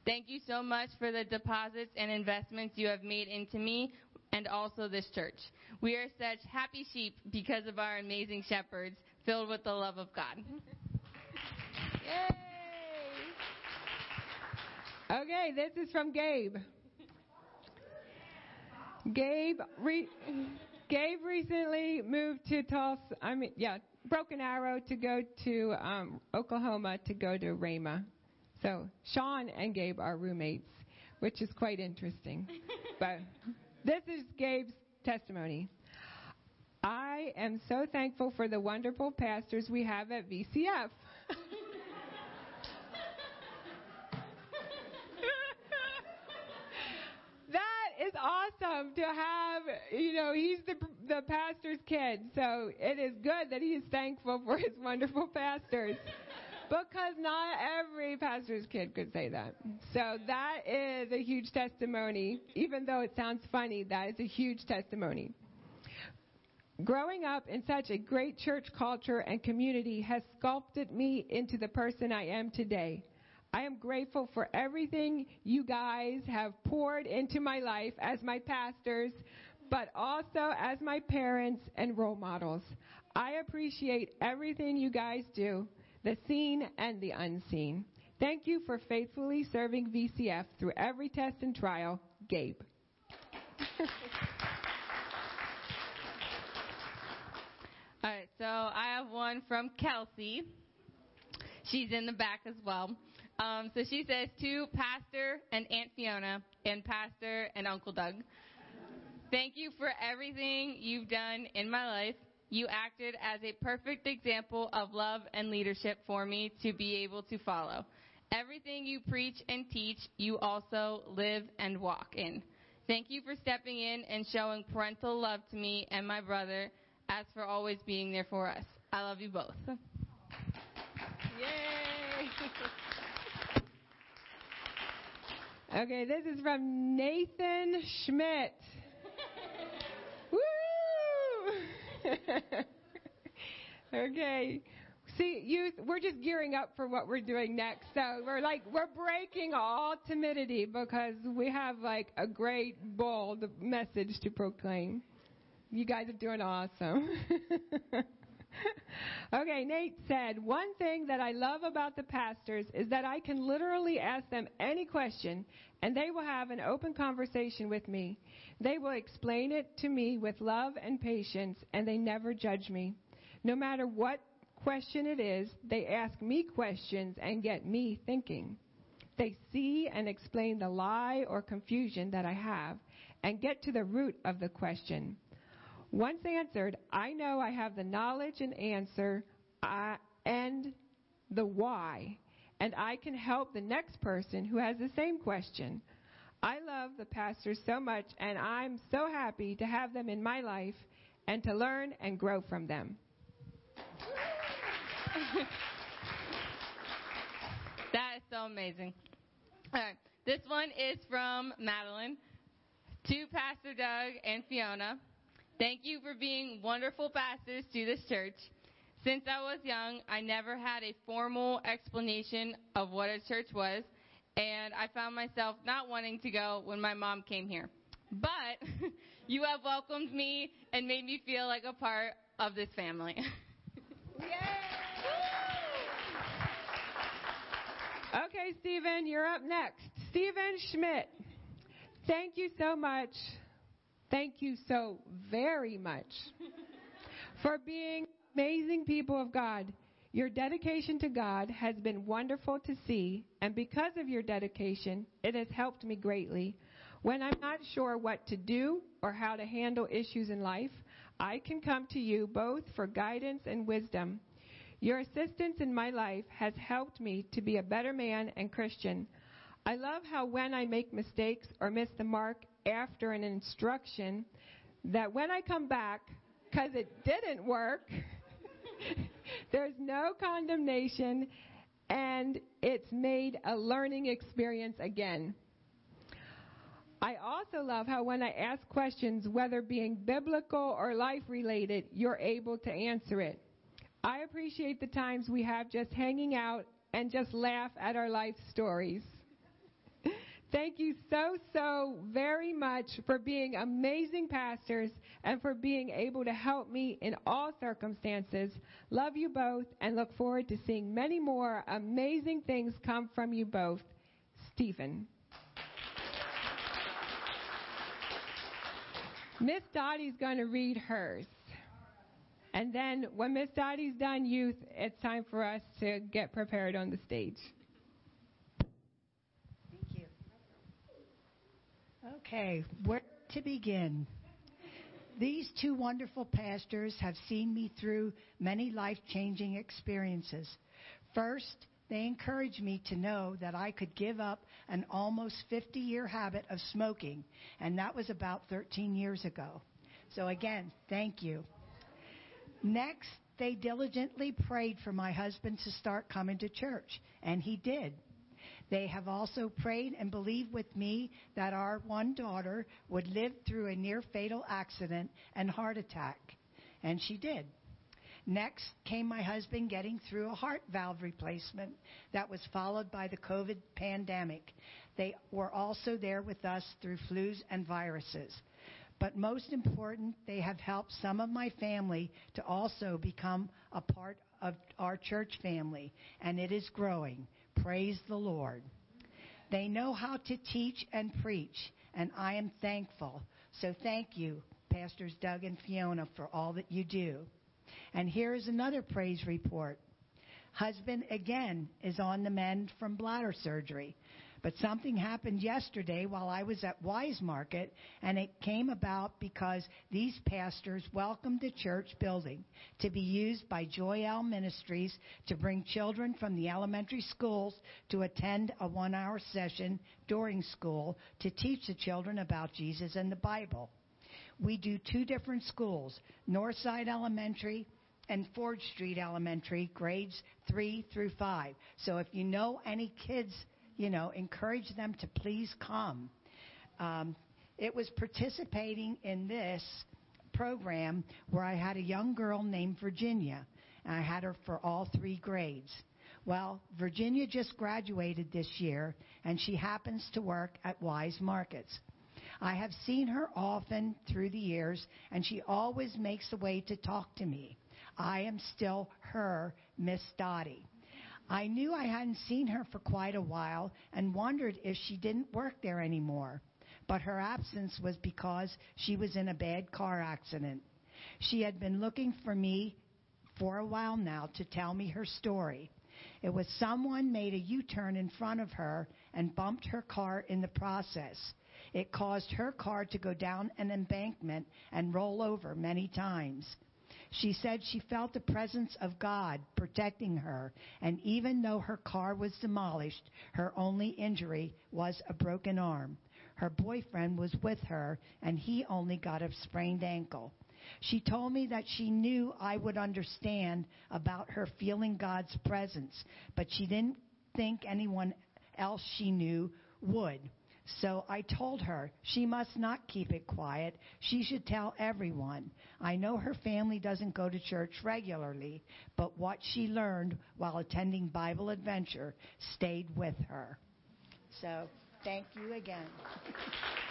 Thank you so much for the deposits and investments you have made into me and also this church. We are such happy sheep because of our amazing shepherds filled with the love of God. Yay! Okay, this is from Gabe. Gabe, re- Gabe recently moved to Tulsa. I mean, yeah, Broken Arrow to go to um, Oklahoma to go to Rhema. So Sean and Gabe are roommates, which is quite interesting. but this is Gabe's testimony. I am so thankful for the wonderful pastors we have at VCF. Is awesome to have, you know, he's the the pastor's kid. So it is good that he is thankful for his wonderful pastors. Because not every pastor's kid could say that. So that is a huge testimony. Even though it sounds funny, that is a huge testimony. Growing up in such a great church culture and community has sculpted me into the person I am today. I am grateful for everything you guys have poured into my life as my pastors, but also as my parents and role models. I appreciate everything you guys do, the seen and the unseen. Thank you for faithfully serving VCF through every test and trial. Gabe. All right, so I have one from Kelsey. She's in the back as well. Um, so she says to Pastor and Aunt Fiona and Pastor and Uncle Doug, thank you for everything you've done in my life. You acted as a perfect example of love and leadership for me to be able to follow. Everything you preach and teach, you also live and walk in. Thank you for stepping in and showing parental love to me and my brother, as for always being there for us. I love you both. Yay! okay, this is from Nathan Schmidt. Woo! okay. See, youth, we're just gearing up for what we're doing next. So we're like, we're breaking all timidity because we have like a great, bold message to proclaim. You guys are doing awesome. okay, Nate said, One thing that I love about the pastors is that I can literally ask them any question and they will have an open conversation with me. They will explain it to me with love and patience and they never judge me. No matter what question it is, they ask me questions and get me thinking. They see and explain the lie or confusion that I have and get to the root of the question. Once answered, I know I have the knowledge and answer uh, and the why, and I can help the next person who has the same question. I love the pastors so much, and I'm so happy to have them in my life and to learn and grow from them. that is so amazing. All right, this one is from Madeline to Pastor Doug and Fiona. Thank you for being wonderful pastors to this church. Since I was young, I never had a formal explanation of what a church was, and I found myself not wanting to go when my mom came here. But you have welcomed me and made me feel like a part of this family. Okay, Stephen, you're up next. Stephen Schmidt. Thank you so much. Thank you so very much for being amazing people of God. Your dedication to God has been wonderful to see, and because of your dedication, it has helped me greatly. When I'm not sure what to do or how to handle issues in life, I can come to you both for guidance and wisdom. Your assistance in my life has helped me to be a better man and Christian. I love how when I make mistakes or miss the mark after an instruction, that when I come back, because it didn't work, there's no condemnation and it's made a learning experience again. I also love how when I ask questions, whether being biblical or life related, you're able to answer it. I appreciate the times we have just hanging out and just laugh at our life stories. Thank you so, so very much for being amazing pastors and for being able to help me in all circumstances. Love you both and look forward to seeing many more amazing things come from you both. Stephen. Miss Dottie's going to read hers. And then when Miss Dottie's done youth, it's time for us to get prepared on the stage. Thank you. Okay, where to begin? These two wonderful pastors have seen me through many life changing experiences. First, they encouraged me to know that I could give up an almost 50 year habit of smoking, and that was about 13 years ago. So, again, thank you. Next, they diligently prayed for my husband to start coming to church, and he did. They have also prayed and believed with me that our one daughter would live through a near fatal accident and heart attack, and she did. Next came my husband getting through a heart valve replacement that was followed by the COVID pandemic. They were also there with us through flus and viruses. But most important, they have helped some of my family to also become a part of our church family, and it is growing. Praise the Lord. They know how to teach and preach, and I am thankful. So thank you, Pastors Doug and Fiona, for all that you do. And here is another praise report. Husband again is on the mend from bladder surgery But something happened yesterday while I was at Weis Market, and it came about because these pastors welcomed the church building to be used by Joyelle Ministries to bring children from the elementary schools to attend a one hour session during school to teach the children about Jesus and the Bible. We do two different schools, Northside Elementary and Ford Street Elementary, grades three through five. So if you know any kids you know, encourage them to please come. Um, it was participating in this program where I had a young girl named Virginia, and I had her for all three grades. Well, Virginia just graduated this year, and she happens to work at Weis Markets. I have seen her often through the years, and she always makes a way to talk to me. I am still her Miss Dottie. I knew I hadn't seen her for quite a while and wondered if she didn't work there anymore. But her absence was because she was in a bad car accident. She had been looking for me for a while now to tell me her story. It was someone made a U turn in front of her and bumped her car in the process. It caused her car to go down an embankment and roll over many times. She said she felt the presence of God protecting her, and even though her car was demolished, her only injury was a broken arm. Her boyfriend was with her, and he only got a sprained ankle. She told me that she knew I would understand about her feeling God's presence, but she didn't think anyone else she knew would. So I told her she must not keep it quiet. She should tell everyone. I know her family doesn't go to church regularly, but what she learned while attending Bible Adventure stayed with her. So thank you again.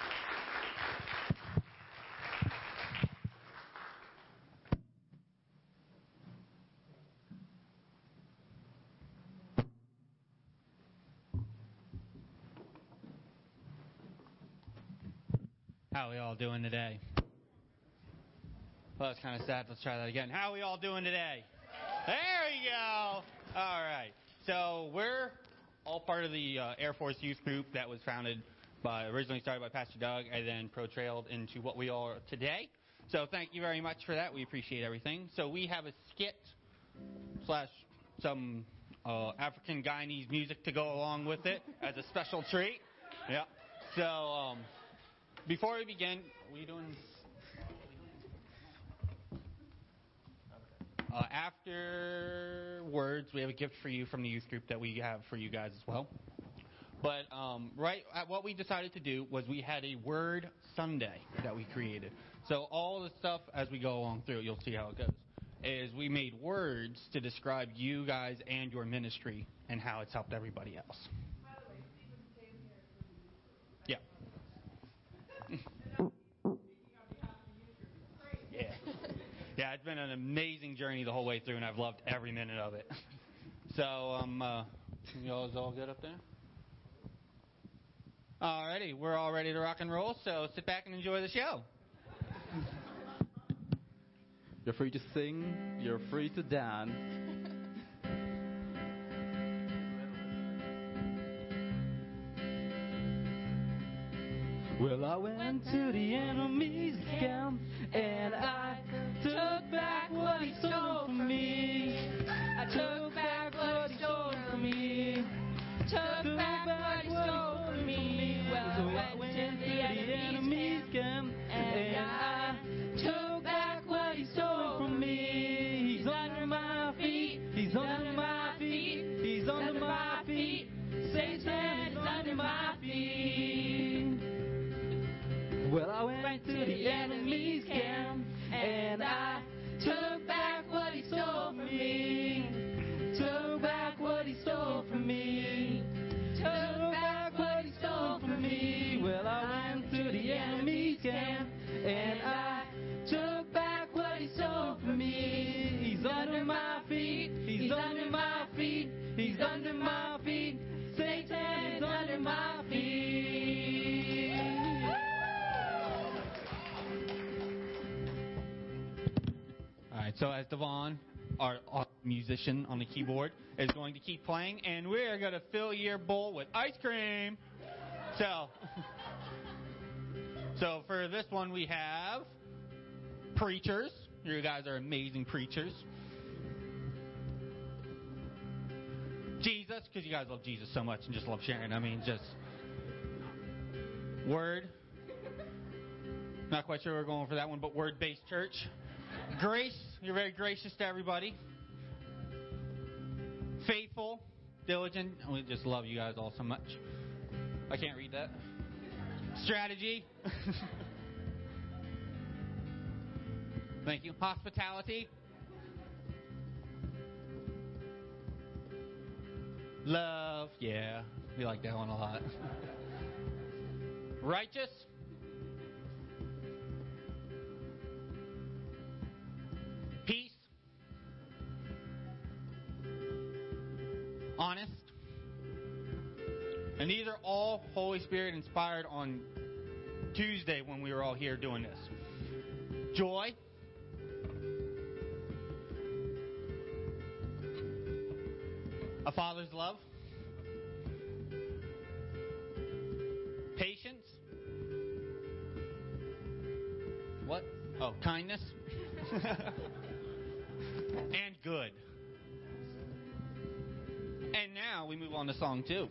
How we all doing today? Well, that's kind of sad. Let's try that again. How are we all doing today? There we go. All right. So we're all part of the uh, Air Force Youth Group that was founded by, originally started by Pastor Doug and then pro-trailed into what we are today. So thank you very much for that. We appreciate everything. So we have a skit slash some uh, African Guyanese music to go along with it as a special treat. Yeah. So um, before we begin, we doing? Uh, afterwards, we have a gift for you from the youth group that we have for you guys as well. But um, right, at what we decided to do was we had a word sundae that we created. So all the stuff as we go along through, you'll see how it goes. Is we made words to describe you guys and your ministry and how it's helped everybody else. Yeah. Yeah. Yeah, it's been an amazing journey the whole way through, and I've loved every minute of it. So, um, uh, you all is all good up there? Alrighty, we're all ready to rock and roll, so sit back and enjoy the show. You're free to sing, you're free to dance. Well, I went to the enemy's camp and I took back what he stole from me. I took back what he stole from me. Took back so as Devon, our, musician on the keyboard, is going to keep playing, and we're going to fill your bowl with ice cream. So, so for this one, we have preachers. You guys are amazing preachers. Jesus, because you guys love Jesus so much and just love sharing. I mean, just word. Not quite sure we're going for that one, but word-based church. Grace, you're very gracious to everybody. Faithful, diligent. We just love you guys all so much. I can't read that. Strategy. Thank you. Hospitality. Love. Yeah, we like that one a lot. Righteous. Holy Spirit inspired on Tuesday when we were all here doing this. Joy. A father's love. Patience. What? Oh, kindness. and good. And now we move on to song two.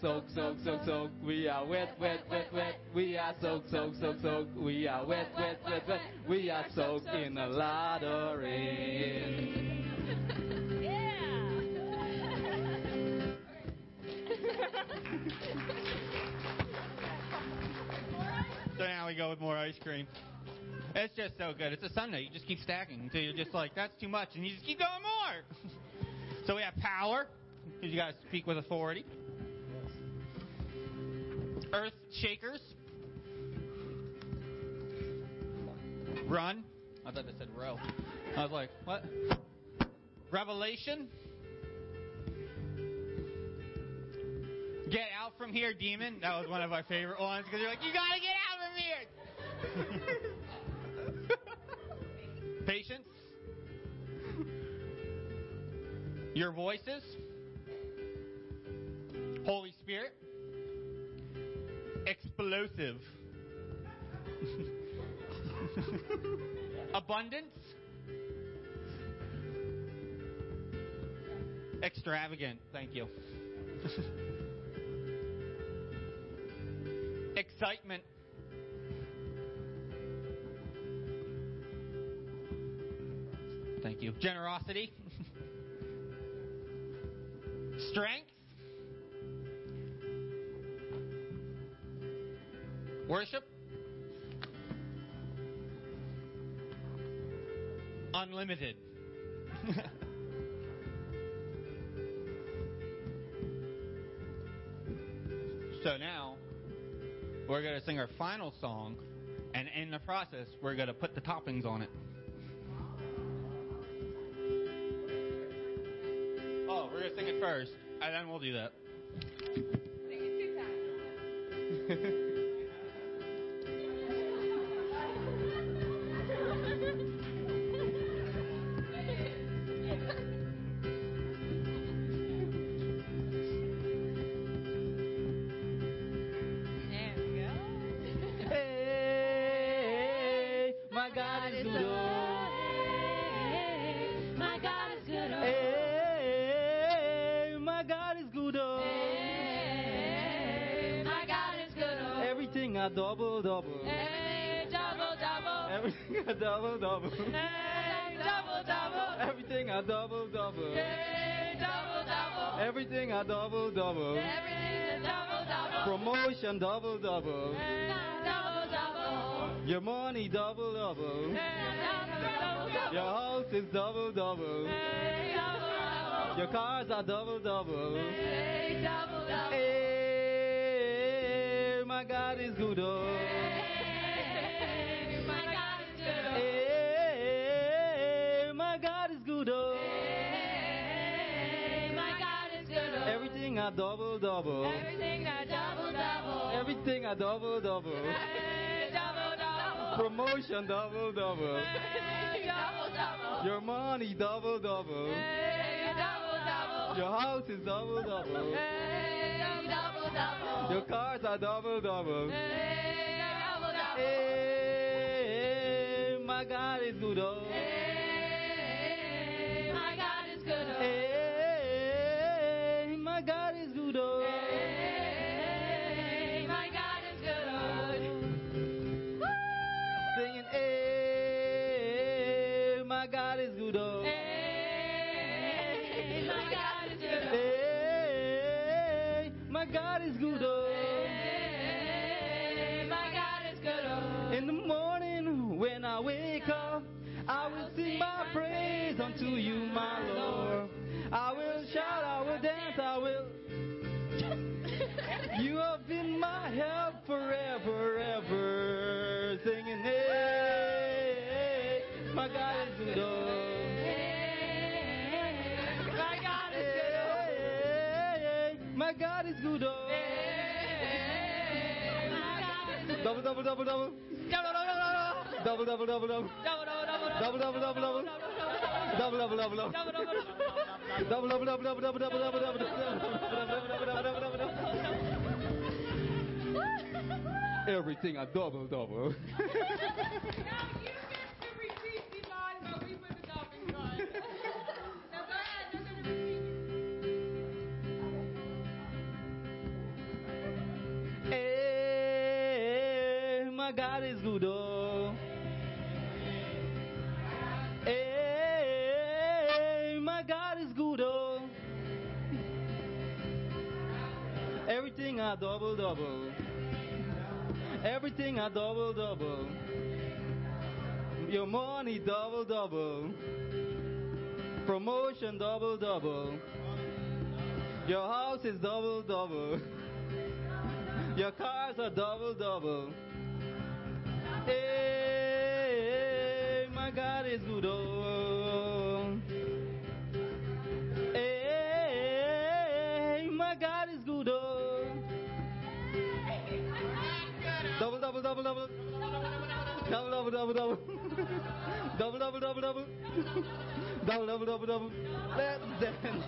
Soak, soak, soaked, soaked. We are wet, wet, wet, wet, we are soaked, soaked, soaked, soaked. We are wet, wet, wet, wet, we are soaked in a lot of rain. So now we go with more ice cream. It's just so good. It's a sundae. You just keep stacking until you're just like, that's too much, and you just keep going more. so we have power, because you guys speak with authority. Earth shakers. Run. I thought they said row. I was like, what? Revelation. Get out from here, demon. That was one of my favorite ones because you're like, you gotta get out from here. Patience. Your voices. Holy Spirit. Explosive. Abundance. Extravagant. Thank you. Excitement. Thank you. Generosity. Strength. Worship. Unlimited. so now, we're going to sing our final song, and in the process, we're going to put the toppings on it. Oh, we're going to sing it first, and then we'll do that. a double double. Double, double. Promotion double double. Double, double. Your money double double. Hey, double, double. Your house is double double. Double, double. Your cars are double double. Hey, double, double. Hey, my God is good. Oh. A double double. Everything a double, double. Everything a double double. Hey, double, double. Promotion double double. Hey, double, double. Your money double double. Hey, double, double. Your house is double double. Hey, double, double. Your cars are double double. Hey, double, double. Hey, my God is good. Oh. Hey, my God is good. Hey, my God is good. Oh. Hey, my God is good. Singing, hey, my God is good. Oh. Hey, my God is good. Hey, my God is good. Oh. Hey, my God is good. Oh. In the morning when I wake up, I will sing my praise unto you, my Lord. I will shout, I will dance, I will. you have been my help forever, ever. Singing, hey, my God is good. Oh. My God is good. Hey, my God is good. Oh. Double, double, double, double. Double, double, double, double. Double, double, double, double. Double, double, double, double. Double, double, double, double. Double, double, double, double, double, double, double, double, double. Everything a double, double. God is good. Oh. A double double. Everything a double double. Your money double double. Promotion double double. Your house is double double. Your cars are double double. Hey, my God is good. Oh. Double, double, double, double. Double, double, double, double. Double, double, double, double. Double. Let's dance.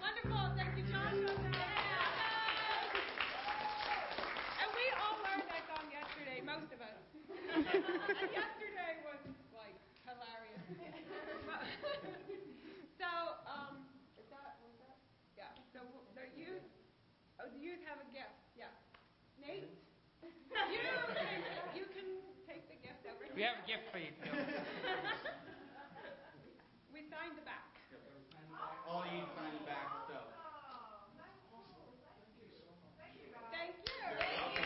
Wonderful. Thank you, Joshua. Most of us. yesterday was like hilarious. so, um, is that, was that? Yeah. So the youth, oh, the youth have a gift. Yeah. Nate? You, you can take the gift over We here. have a gift for you, too. We signed the back. All you sign back, so. Thank you.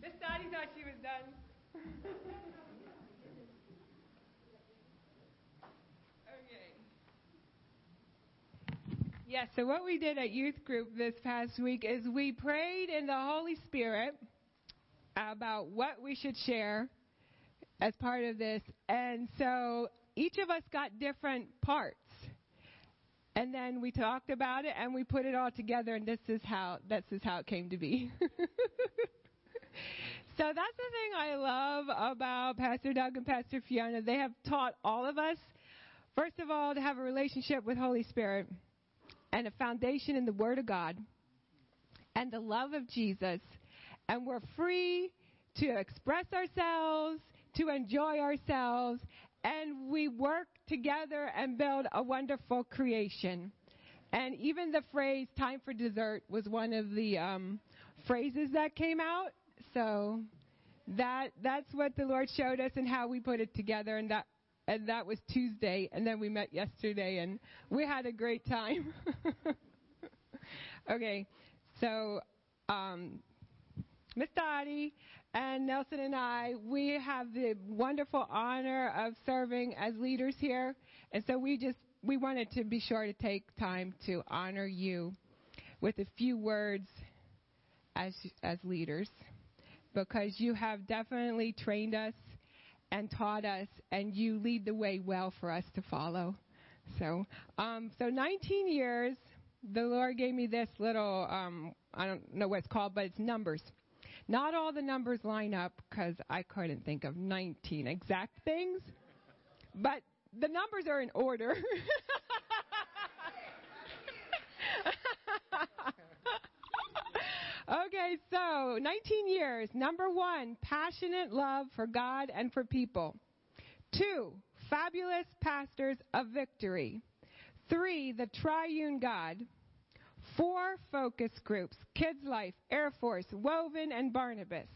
Miss Dottie thought she was done. okay. Yes, so what we did at youth group this past week is we prayed in the Holy Spirit about what we should share as part of this. And so each of us got different parts. And then we talked about it and we put it all together and this is how this is how it came to be. So that's the thing I love about Pastor Doug and Pastor Fiona. They have taught all of us, first of all, to have a relationship with Holy Spirit and a foundation in the Word of God and the love of Jesus. And we're free to express ourselves, to enjoy ourselves, and we work together and build a wonderful creation. And even the phrase "time for dessert" was one of the um, phrases that came out. So that that's what the Lord showed us and how we put it together, and that and that was Tuesday, and then we met yesterday, and we had a great time. okay, so um, Miss Dottie and Nelson and I, we have the wonderful honor of serving as leaders here, and so we just we wanted to be sure to take time to honor you with a few words as as leaders because you have definitely trained us and taught us and you lead the way well for us to follow. So um so 19 years the lord gave me this little um i don't know what it's called but it's numbers. Not all the numbers line up because i couldn't think of 19 exact things but the numbers are in order Okay, so 19 years. Number one, passionate love for God and for people. Two, fabulous pastors of victory. Three, the triune God. Four focus groups Kids Life, Air Force, Woven, and Barnabas.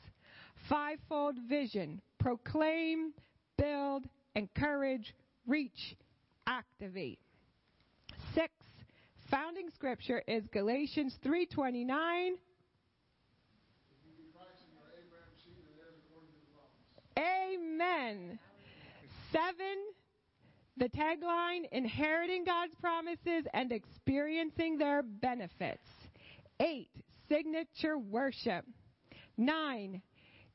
Fivefold vision proclaim, build, encourage, reach, activate. Six, founding scripture is Galatians 3:29 Amen. Seven, the tagline inheriting God's promises and experiencing their benefits. Eight, signature worship. Nine,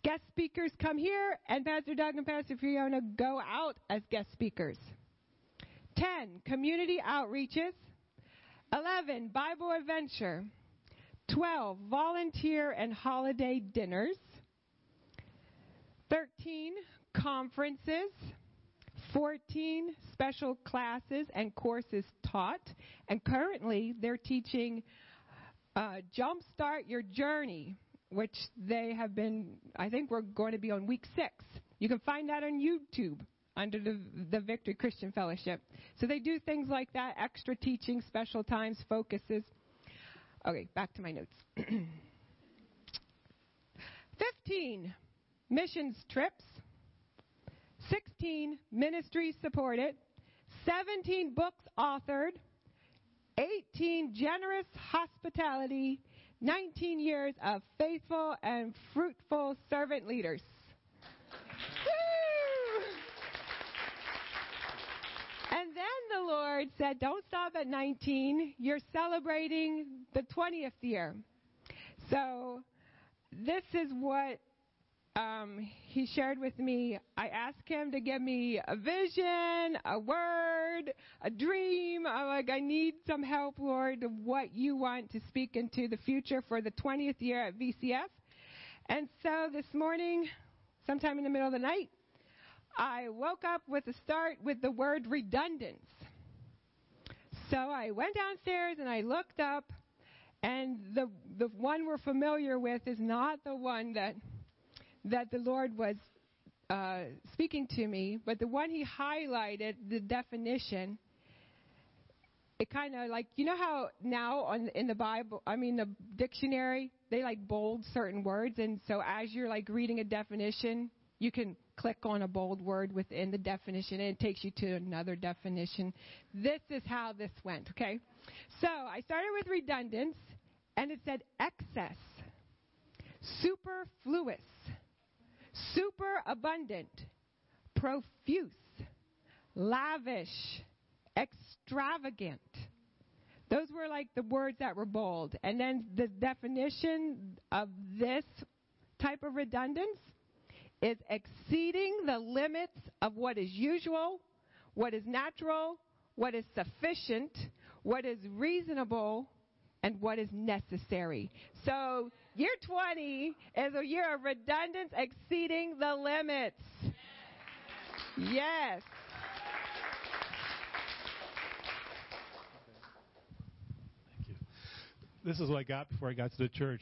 guest speakers come here, and Pastor Doug and Pastor Fiona go out as guest speakers. Ten, community outreaches. Eleven, Bible adventure. Twelve, volunteer and holiday dinners. 13 conferences, 14 special classes and courses taught, and currently they're teaching uh, Jumpstart Your Journey, which they have been, I think we're going to be on week six. You can find that on YouTube under the, the Victory Christian Fellowship. So they do things like that, extra teaching, special times, focuses. Okay, back to my notes. 15 missions trips, 16 ministries supported, 17 books authored, 18 generous hospitality, 19 years of faithful and fruitful servant leaders. And then the Lord said, Don't stop at 19. You're celebrating the 20th year. So, this is what um, he shared with me, I asked him to give me a vision, a word, a dream. I'm like, I need some help, Lord, of what you want to speak into the future for the 20th year at VCF. And so this morning, sometime in the middle of the night, I woke up with a start with the word redundance. So I went downstairs and I looked up, and the the one we're familiar with is not the one that that the Lord was uh, speaking to me, but the one he highlighted, the definition, it kind of like you know how now on in the Bible, I mean the dictionary, they like bold certain words, and so as you're like reading a definition, you can click on a bold word within the definition, and it takes you to another definition. This is how this went. Okay, so I started with redundance, and it said excess, superfluous super abundant, profuse, lavish, extravagant. Those were like the words that were bold. And then the definition of this type of redundance is exceeding the limits of what is usual, what is natural, what is sufficient, what is reasonable, and what is necessary. So, year 20 is a year of redundance exceeding the limits. Yes. Thank you. This is what I got before I got to the church.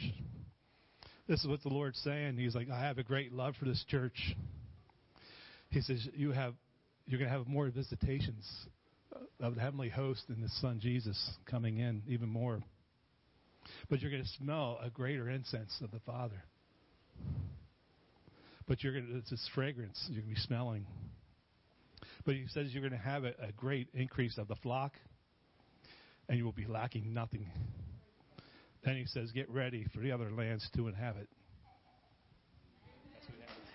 This is what the Lord's saying. He's like, I have a great love for this church. He says, You have you're gonna have more visitations of the heavenly host and his son Jesus coming in even more. But you're gonna smell a greater incense of the Father. But you're gonna it's this fragrance you're gonna be smelling. But he says you're gonna have a, a great increase of the flock and you will be lacking nothing. Then he says, Get ready for the other lands to inhabit.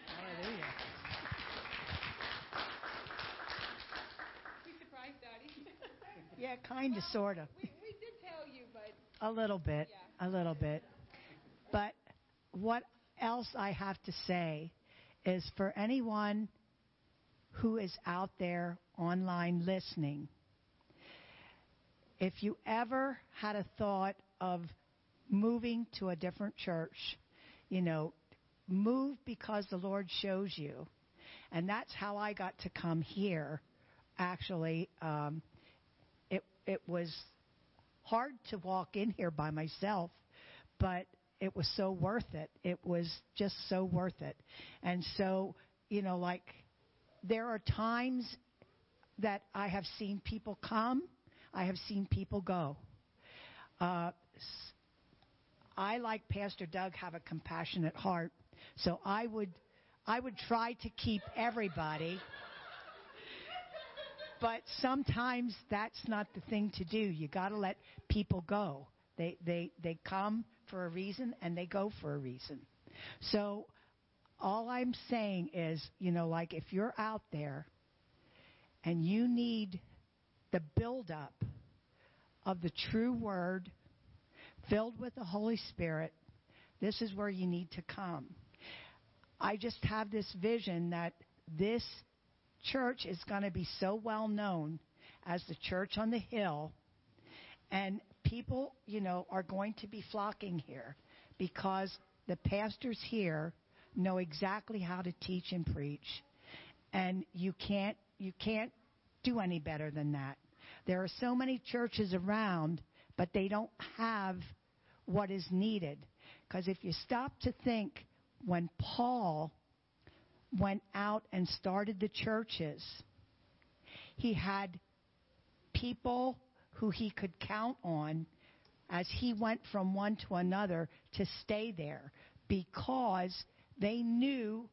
Hallelujah. You surprised, Daddy? Yeah, kind of, sort of. we, we did tell you, but A little bit, a little bit. But what else I have to say is for anyone who is out there online listening, if you ever had a thought of moving to a different church, you know, move because the Lord shows you. And that's how I got to come here. Actually, um, it it was hard to walk in here by myself, but it was so worth it. It was just so worth it. And so, you know, like there are times that I have seen people come, I have seen people go. Uh, I, like Pastor Doug, have a compassionate heart, so I would, I would try to keep everybody. But sometimes that's not the thing to do. You got to let people go. They they they come for a reason and they go for a reason. So all I'm saying is, you know, like if you're out there and you need the buildup of the true word filled with the Holy Spirit, this is where you need to come. I just have this vision that this church is going to be so well known as the church on the hill and people, you know, are going to be flocking here because the pastors here know exactly how to teach and preach. And you can't you can't do any better than that. There are so many churches around, but they don't have what is needed. Because if you stop to think when Paul went out and started the churches, he had people who he could count on as he went from one to another to stay there because they knew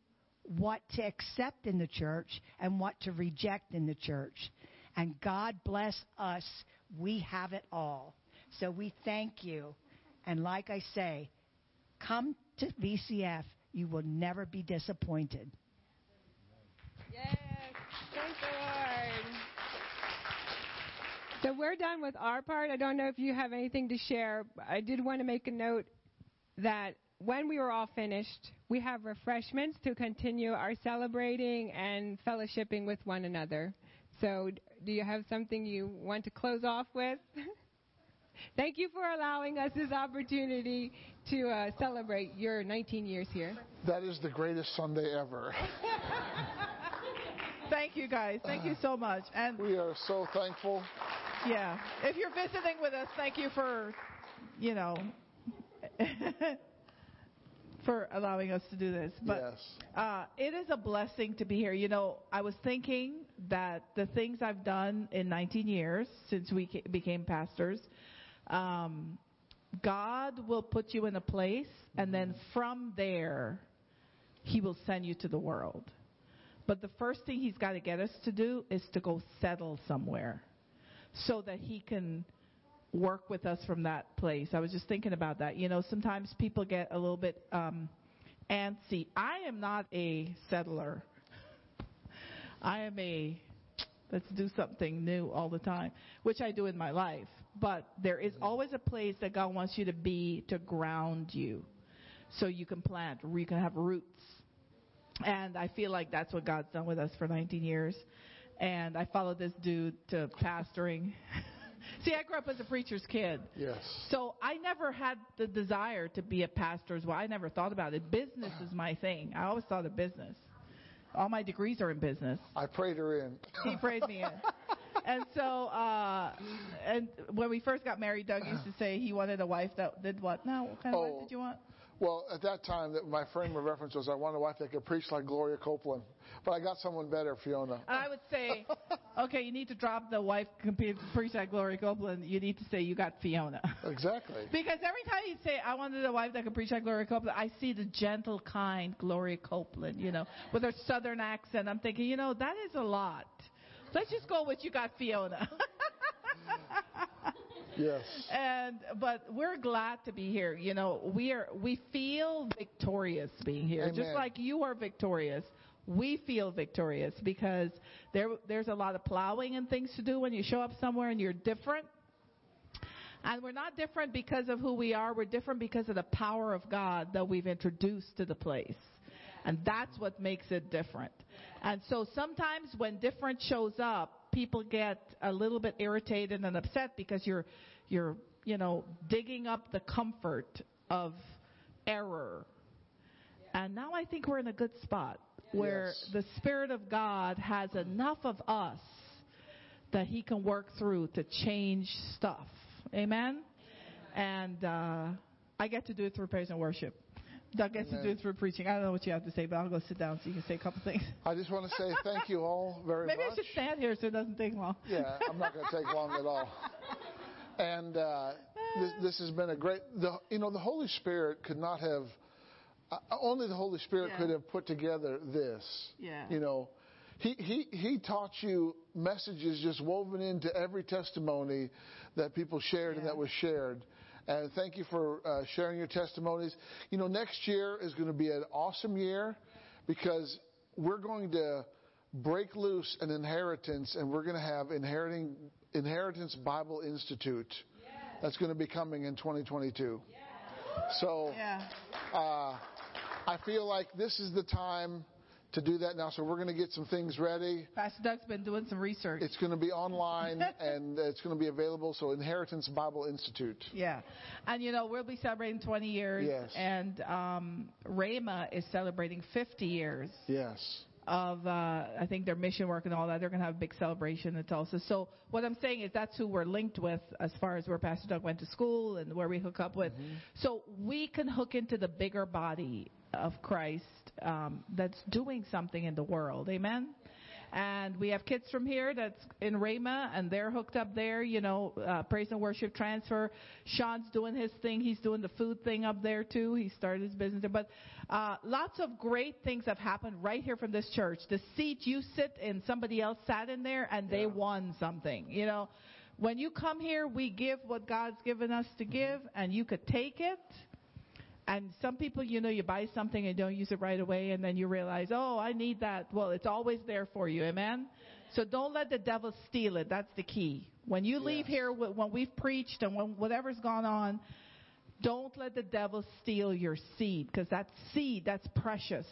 what to accept in the church and what to reject in the church. And God bless us, we have it all. So we thank you. And like I say, come to VCF. You will never be disappointed. Yes. Thank the Lord. So we're done with our part. I don't know if you have anything to share. I did want to make a note that when we were all finished, we have refreshments to continue our celebrating and fellowshipping with one another. So, do you have something you want to close off with? Thank you for allowing us this opportunity to uh, celebrate your 19 years here. That is the greatest Sunday ever. Thank you guys. Thank you so much. And we are so thankful. Yeah. If you're visiting with us, thank you for, you know, for allowing us to do this. But yes. uh, it is a blessing to be here. You know, I was thinking that the things I've done in 19 years since we ca- became pastors, um, God will put you in a place, and then from there, He will send you to the world. But the first thing He's got to get us to do is to go settle somewhere so that He can work with us from that place. I was just thinking about that. You know, sometimes people get a little bit um, antsy. I am not a settler. I am a let's do something new all the time, which I do in my life. But there is always a place that God wants you to be to ground you, so you can plant, you can have roots. And I feel like that's what God's done with us for 19 years. And I followed this dude to pastoring. See, I grew up as a preacher's kid. Yes. So I never had the desire to be a pastor's wife. I never thought about it. Business is my thing. I always thought of business. All my degrees are in business. I prayed her in. He prayed me in. And so, uh, and when we first got married, Doug used to say he wanted a wife that did what? Now, what kind of wife Oh. did you want? Well, at that time, that my frame of reference was I wanted a wife that could preach like Gloria Copeland, but I got someone better, Fiona. I would say, okay, you need to drop the wife preach like Gloria Copeland. You need to say you got Fiona. Exactly. Because every time you say, I wanted a wife that could preach like Gloria Copeland, I see the gentle, kind Gloria Copeland, you know, with her southern accent. I'm thinking, you know, that is a lot. Let's just go with you got Fiona. Yes. and but we're glad to be here. You know, we are we feel victorious being here. Just like you are victorious. We feel victorious because there there's a lot of plowing and things to do when you show up somewhere and you're different. And we're not different because of who we are. We're different because of the power of God that we've introduced to the place. And that's what makes it different. And so sometimes when different shows up, people get a little bit irritated and upset because you're, you're, you know, digging up the comfort of error. And now I think we're in a good spot where Yes. the Spirit of God has enough of us that He can work through to change stuff. Amen? And uh, I get to do it through praise and worship. Doug gets to do it through preaching. I don't know what you have to say, but I'll go sit down so you can say a couple things. I just want to say thank you all very Maybe much. Maybe I should stand here so it doesn't take long. Yeah, I'm not going to take long at all. And uh, this, this has been a great. The, you know, the Holy Spirit could not have. Uh, only the Holy Spirit Yeah. could have put together this. Yeah. You know, he he he taught you messages just woven into every testimony that people shared and that was shared. And thank you for uh, sharing your testimonies. You know, next year is going to be an awesome year because we're going to break loose an inheritance and we're going to have inheriting inheritance bible institute that's going to be coming in 2022 so Yeah. uh, i feel like this is the time to do that now so we're going to get some things ready Pastor Doug's been doing some research. it's going to be online and it's going to be available so inheritance bible institute Yeah. And you know, we'll be celebrating 20 years. Yes. And um, Rhema is celebrating 50 years yes of, uh, I think, their mission work and all that. They're going to have a big celebration in Tulsa. So what I'm saying is that's who we're linked with as far as where Pastor Doug went to school and where we hook up with. So we can hook into the bigger body of Christ um, that's doing something in the world. Amen? And we have kids from here that's in Rhema, and they're hooked up there, you know, uh, praise and worship transfer. Sean's doing his thing. He's doing the food thing up there, too. He started his business there. But uh, lots of great things have happened right here from this church. The seat you sit in, somebody else sat in there, and they won something, you know. When you come here, we give what God's given us to give, and you could take it. And some people, you know, you buy something and don't use it right away, and then you realize, oh, I need that. Well, it's always there for you. Amen? So don't let the devil steal it. That's the key. When you leave Yes. here, when we've preached and when whatever's gone on, don't let the devil steal your seed, because that seed, that's precious.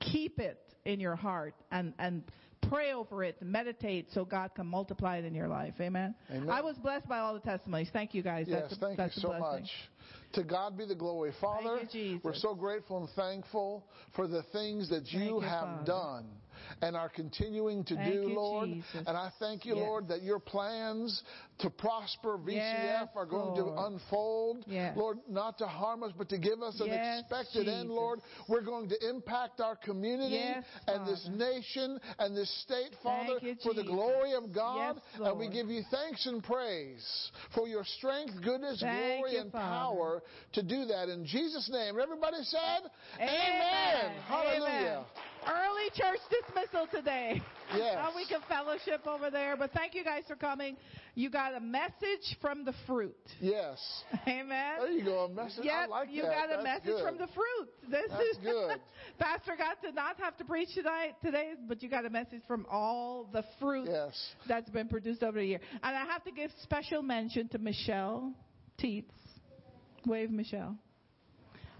Keep it in your heart and, and pray over it, meditate so God can multiply it in your life. Amen? Amen. I was blessed by all the testimonies. Thank you guys. Yes, that's a, thank that's you so blessing. much. To God be the glory. Father, you, we're so grateful and thankful for the things that you, you, have Father. done and are continuing to Thank do, you, Lord. Jesus. And I thank you, Yes. Lord, that your plans to prosper VCF Yes, are going Lord. to unfold. Yes. Lord, not to harm us, but to give us an expected end, Lord. We're going to impact our community and this nation and this state, Father, you, for the glory of God. And we give you thanks and praise for your strength, goodness, Thank glory, you, and Father. power to do that. In Jesus' name. Everybody said, Amen. Hallelujah. Amen. Early church dismissal today. Yes. Uh, we can fellowship over there. But thank you guys for coming. You got a message from the fruit. Yes. Amen. There you go. A message. I Yep, like you that. got a That's message good. from the fruit. This That's is good. Pastor got to not have to preach tonight today, but you got a message from all the fruit Yes. that's been produced over the year. And I have to give special mention to Michelle Teets. Wave Michelle.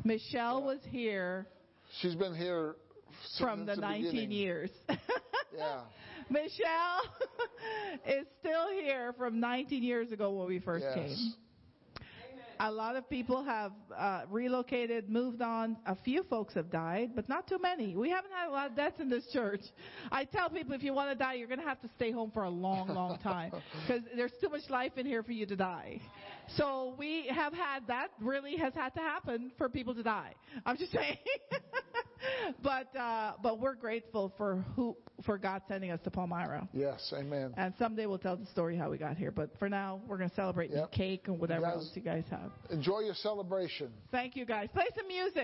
Michelle was here She's been here from the 19 beginning. years. Yeah. Michelle is still here from 19 years ago when we first Yes. came. A lot of people have uh, relocated, moved on. A few folks have died, but not too many. We haven't had a lot of deaths in this church. I tell people if you want to die, you're going to have to stay home for a long, long time because there's too much life in here for you to die. So we have had that really has had to happen for people to die. I'm just saying. but uh, but we're grateful for who for God sending us to Palmyra. Yes, amen. And someday we'll tell the story how we got here. But for now, we're going to celebrate Yep. cake and whatever guys- else you guys have. Enjoy your celebration. Thank you guys. Play some music.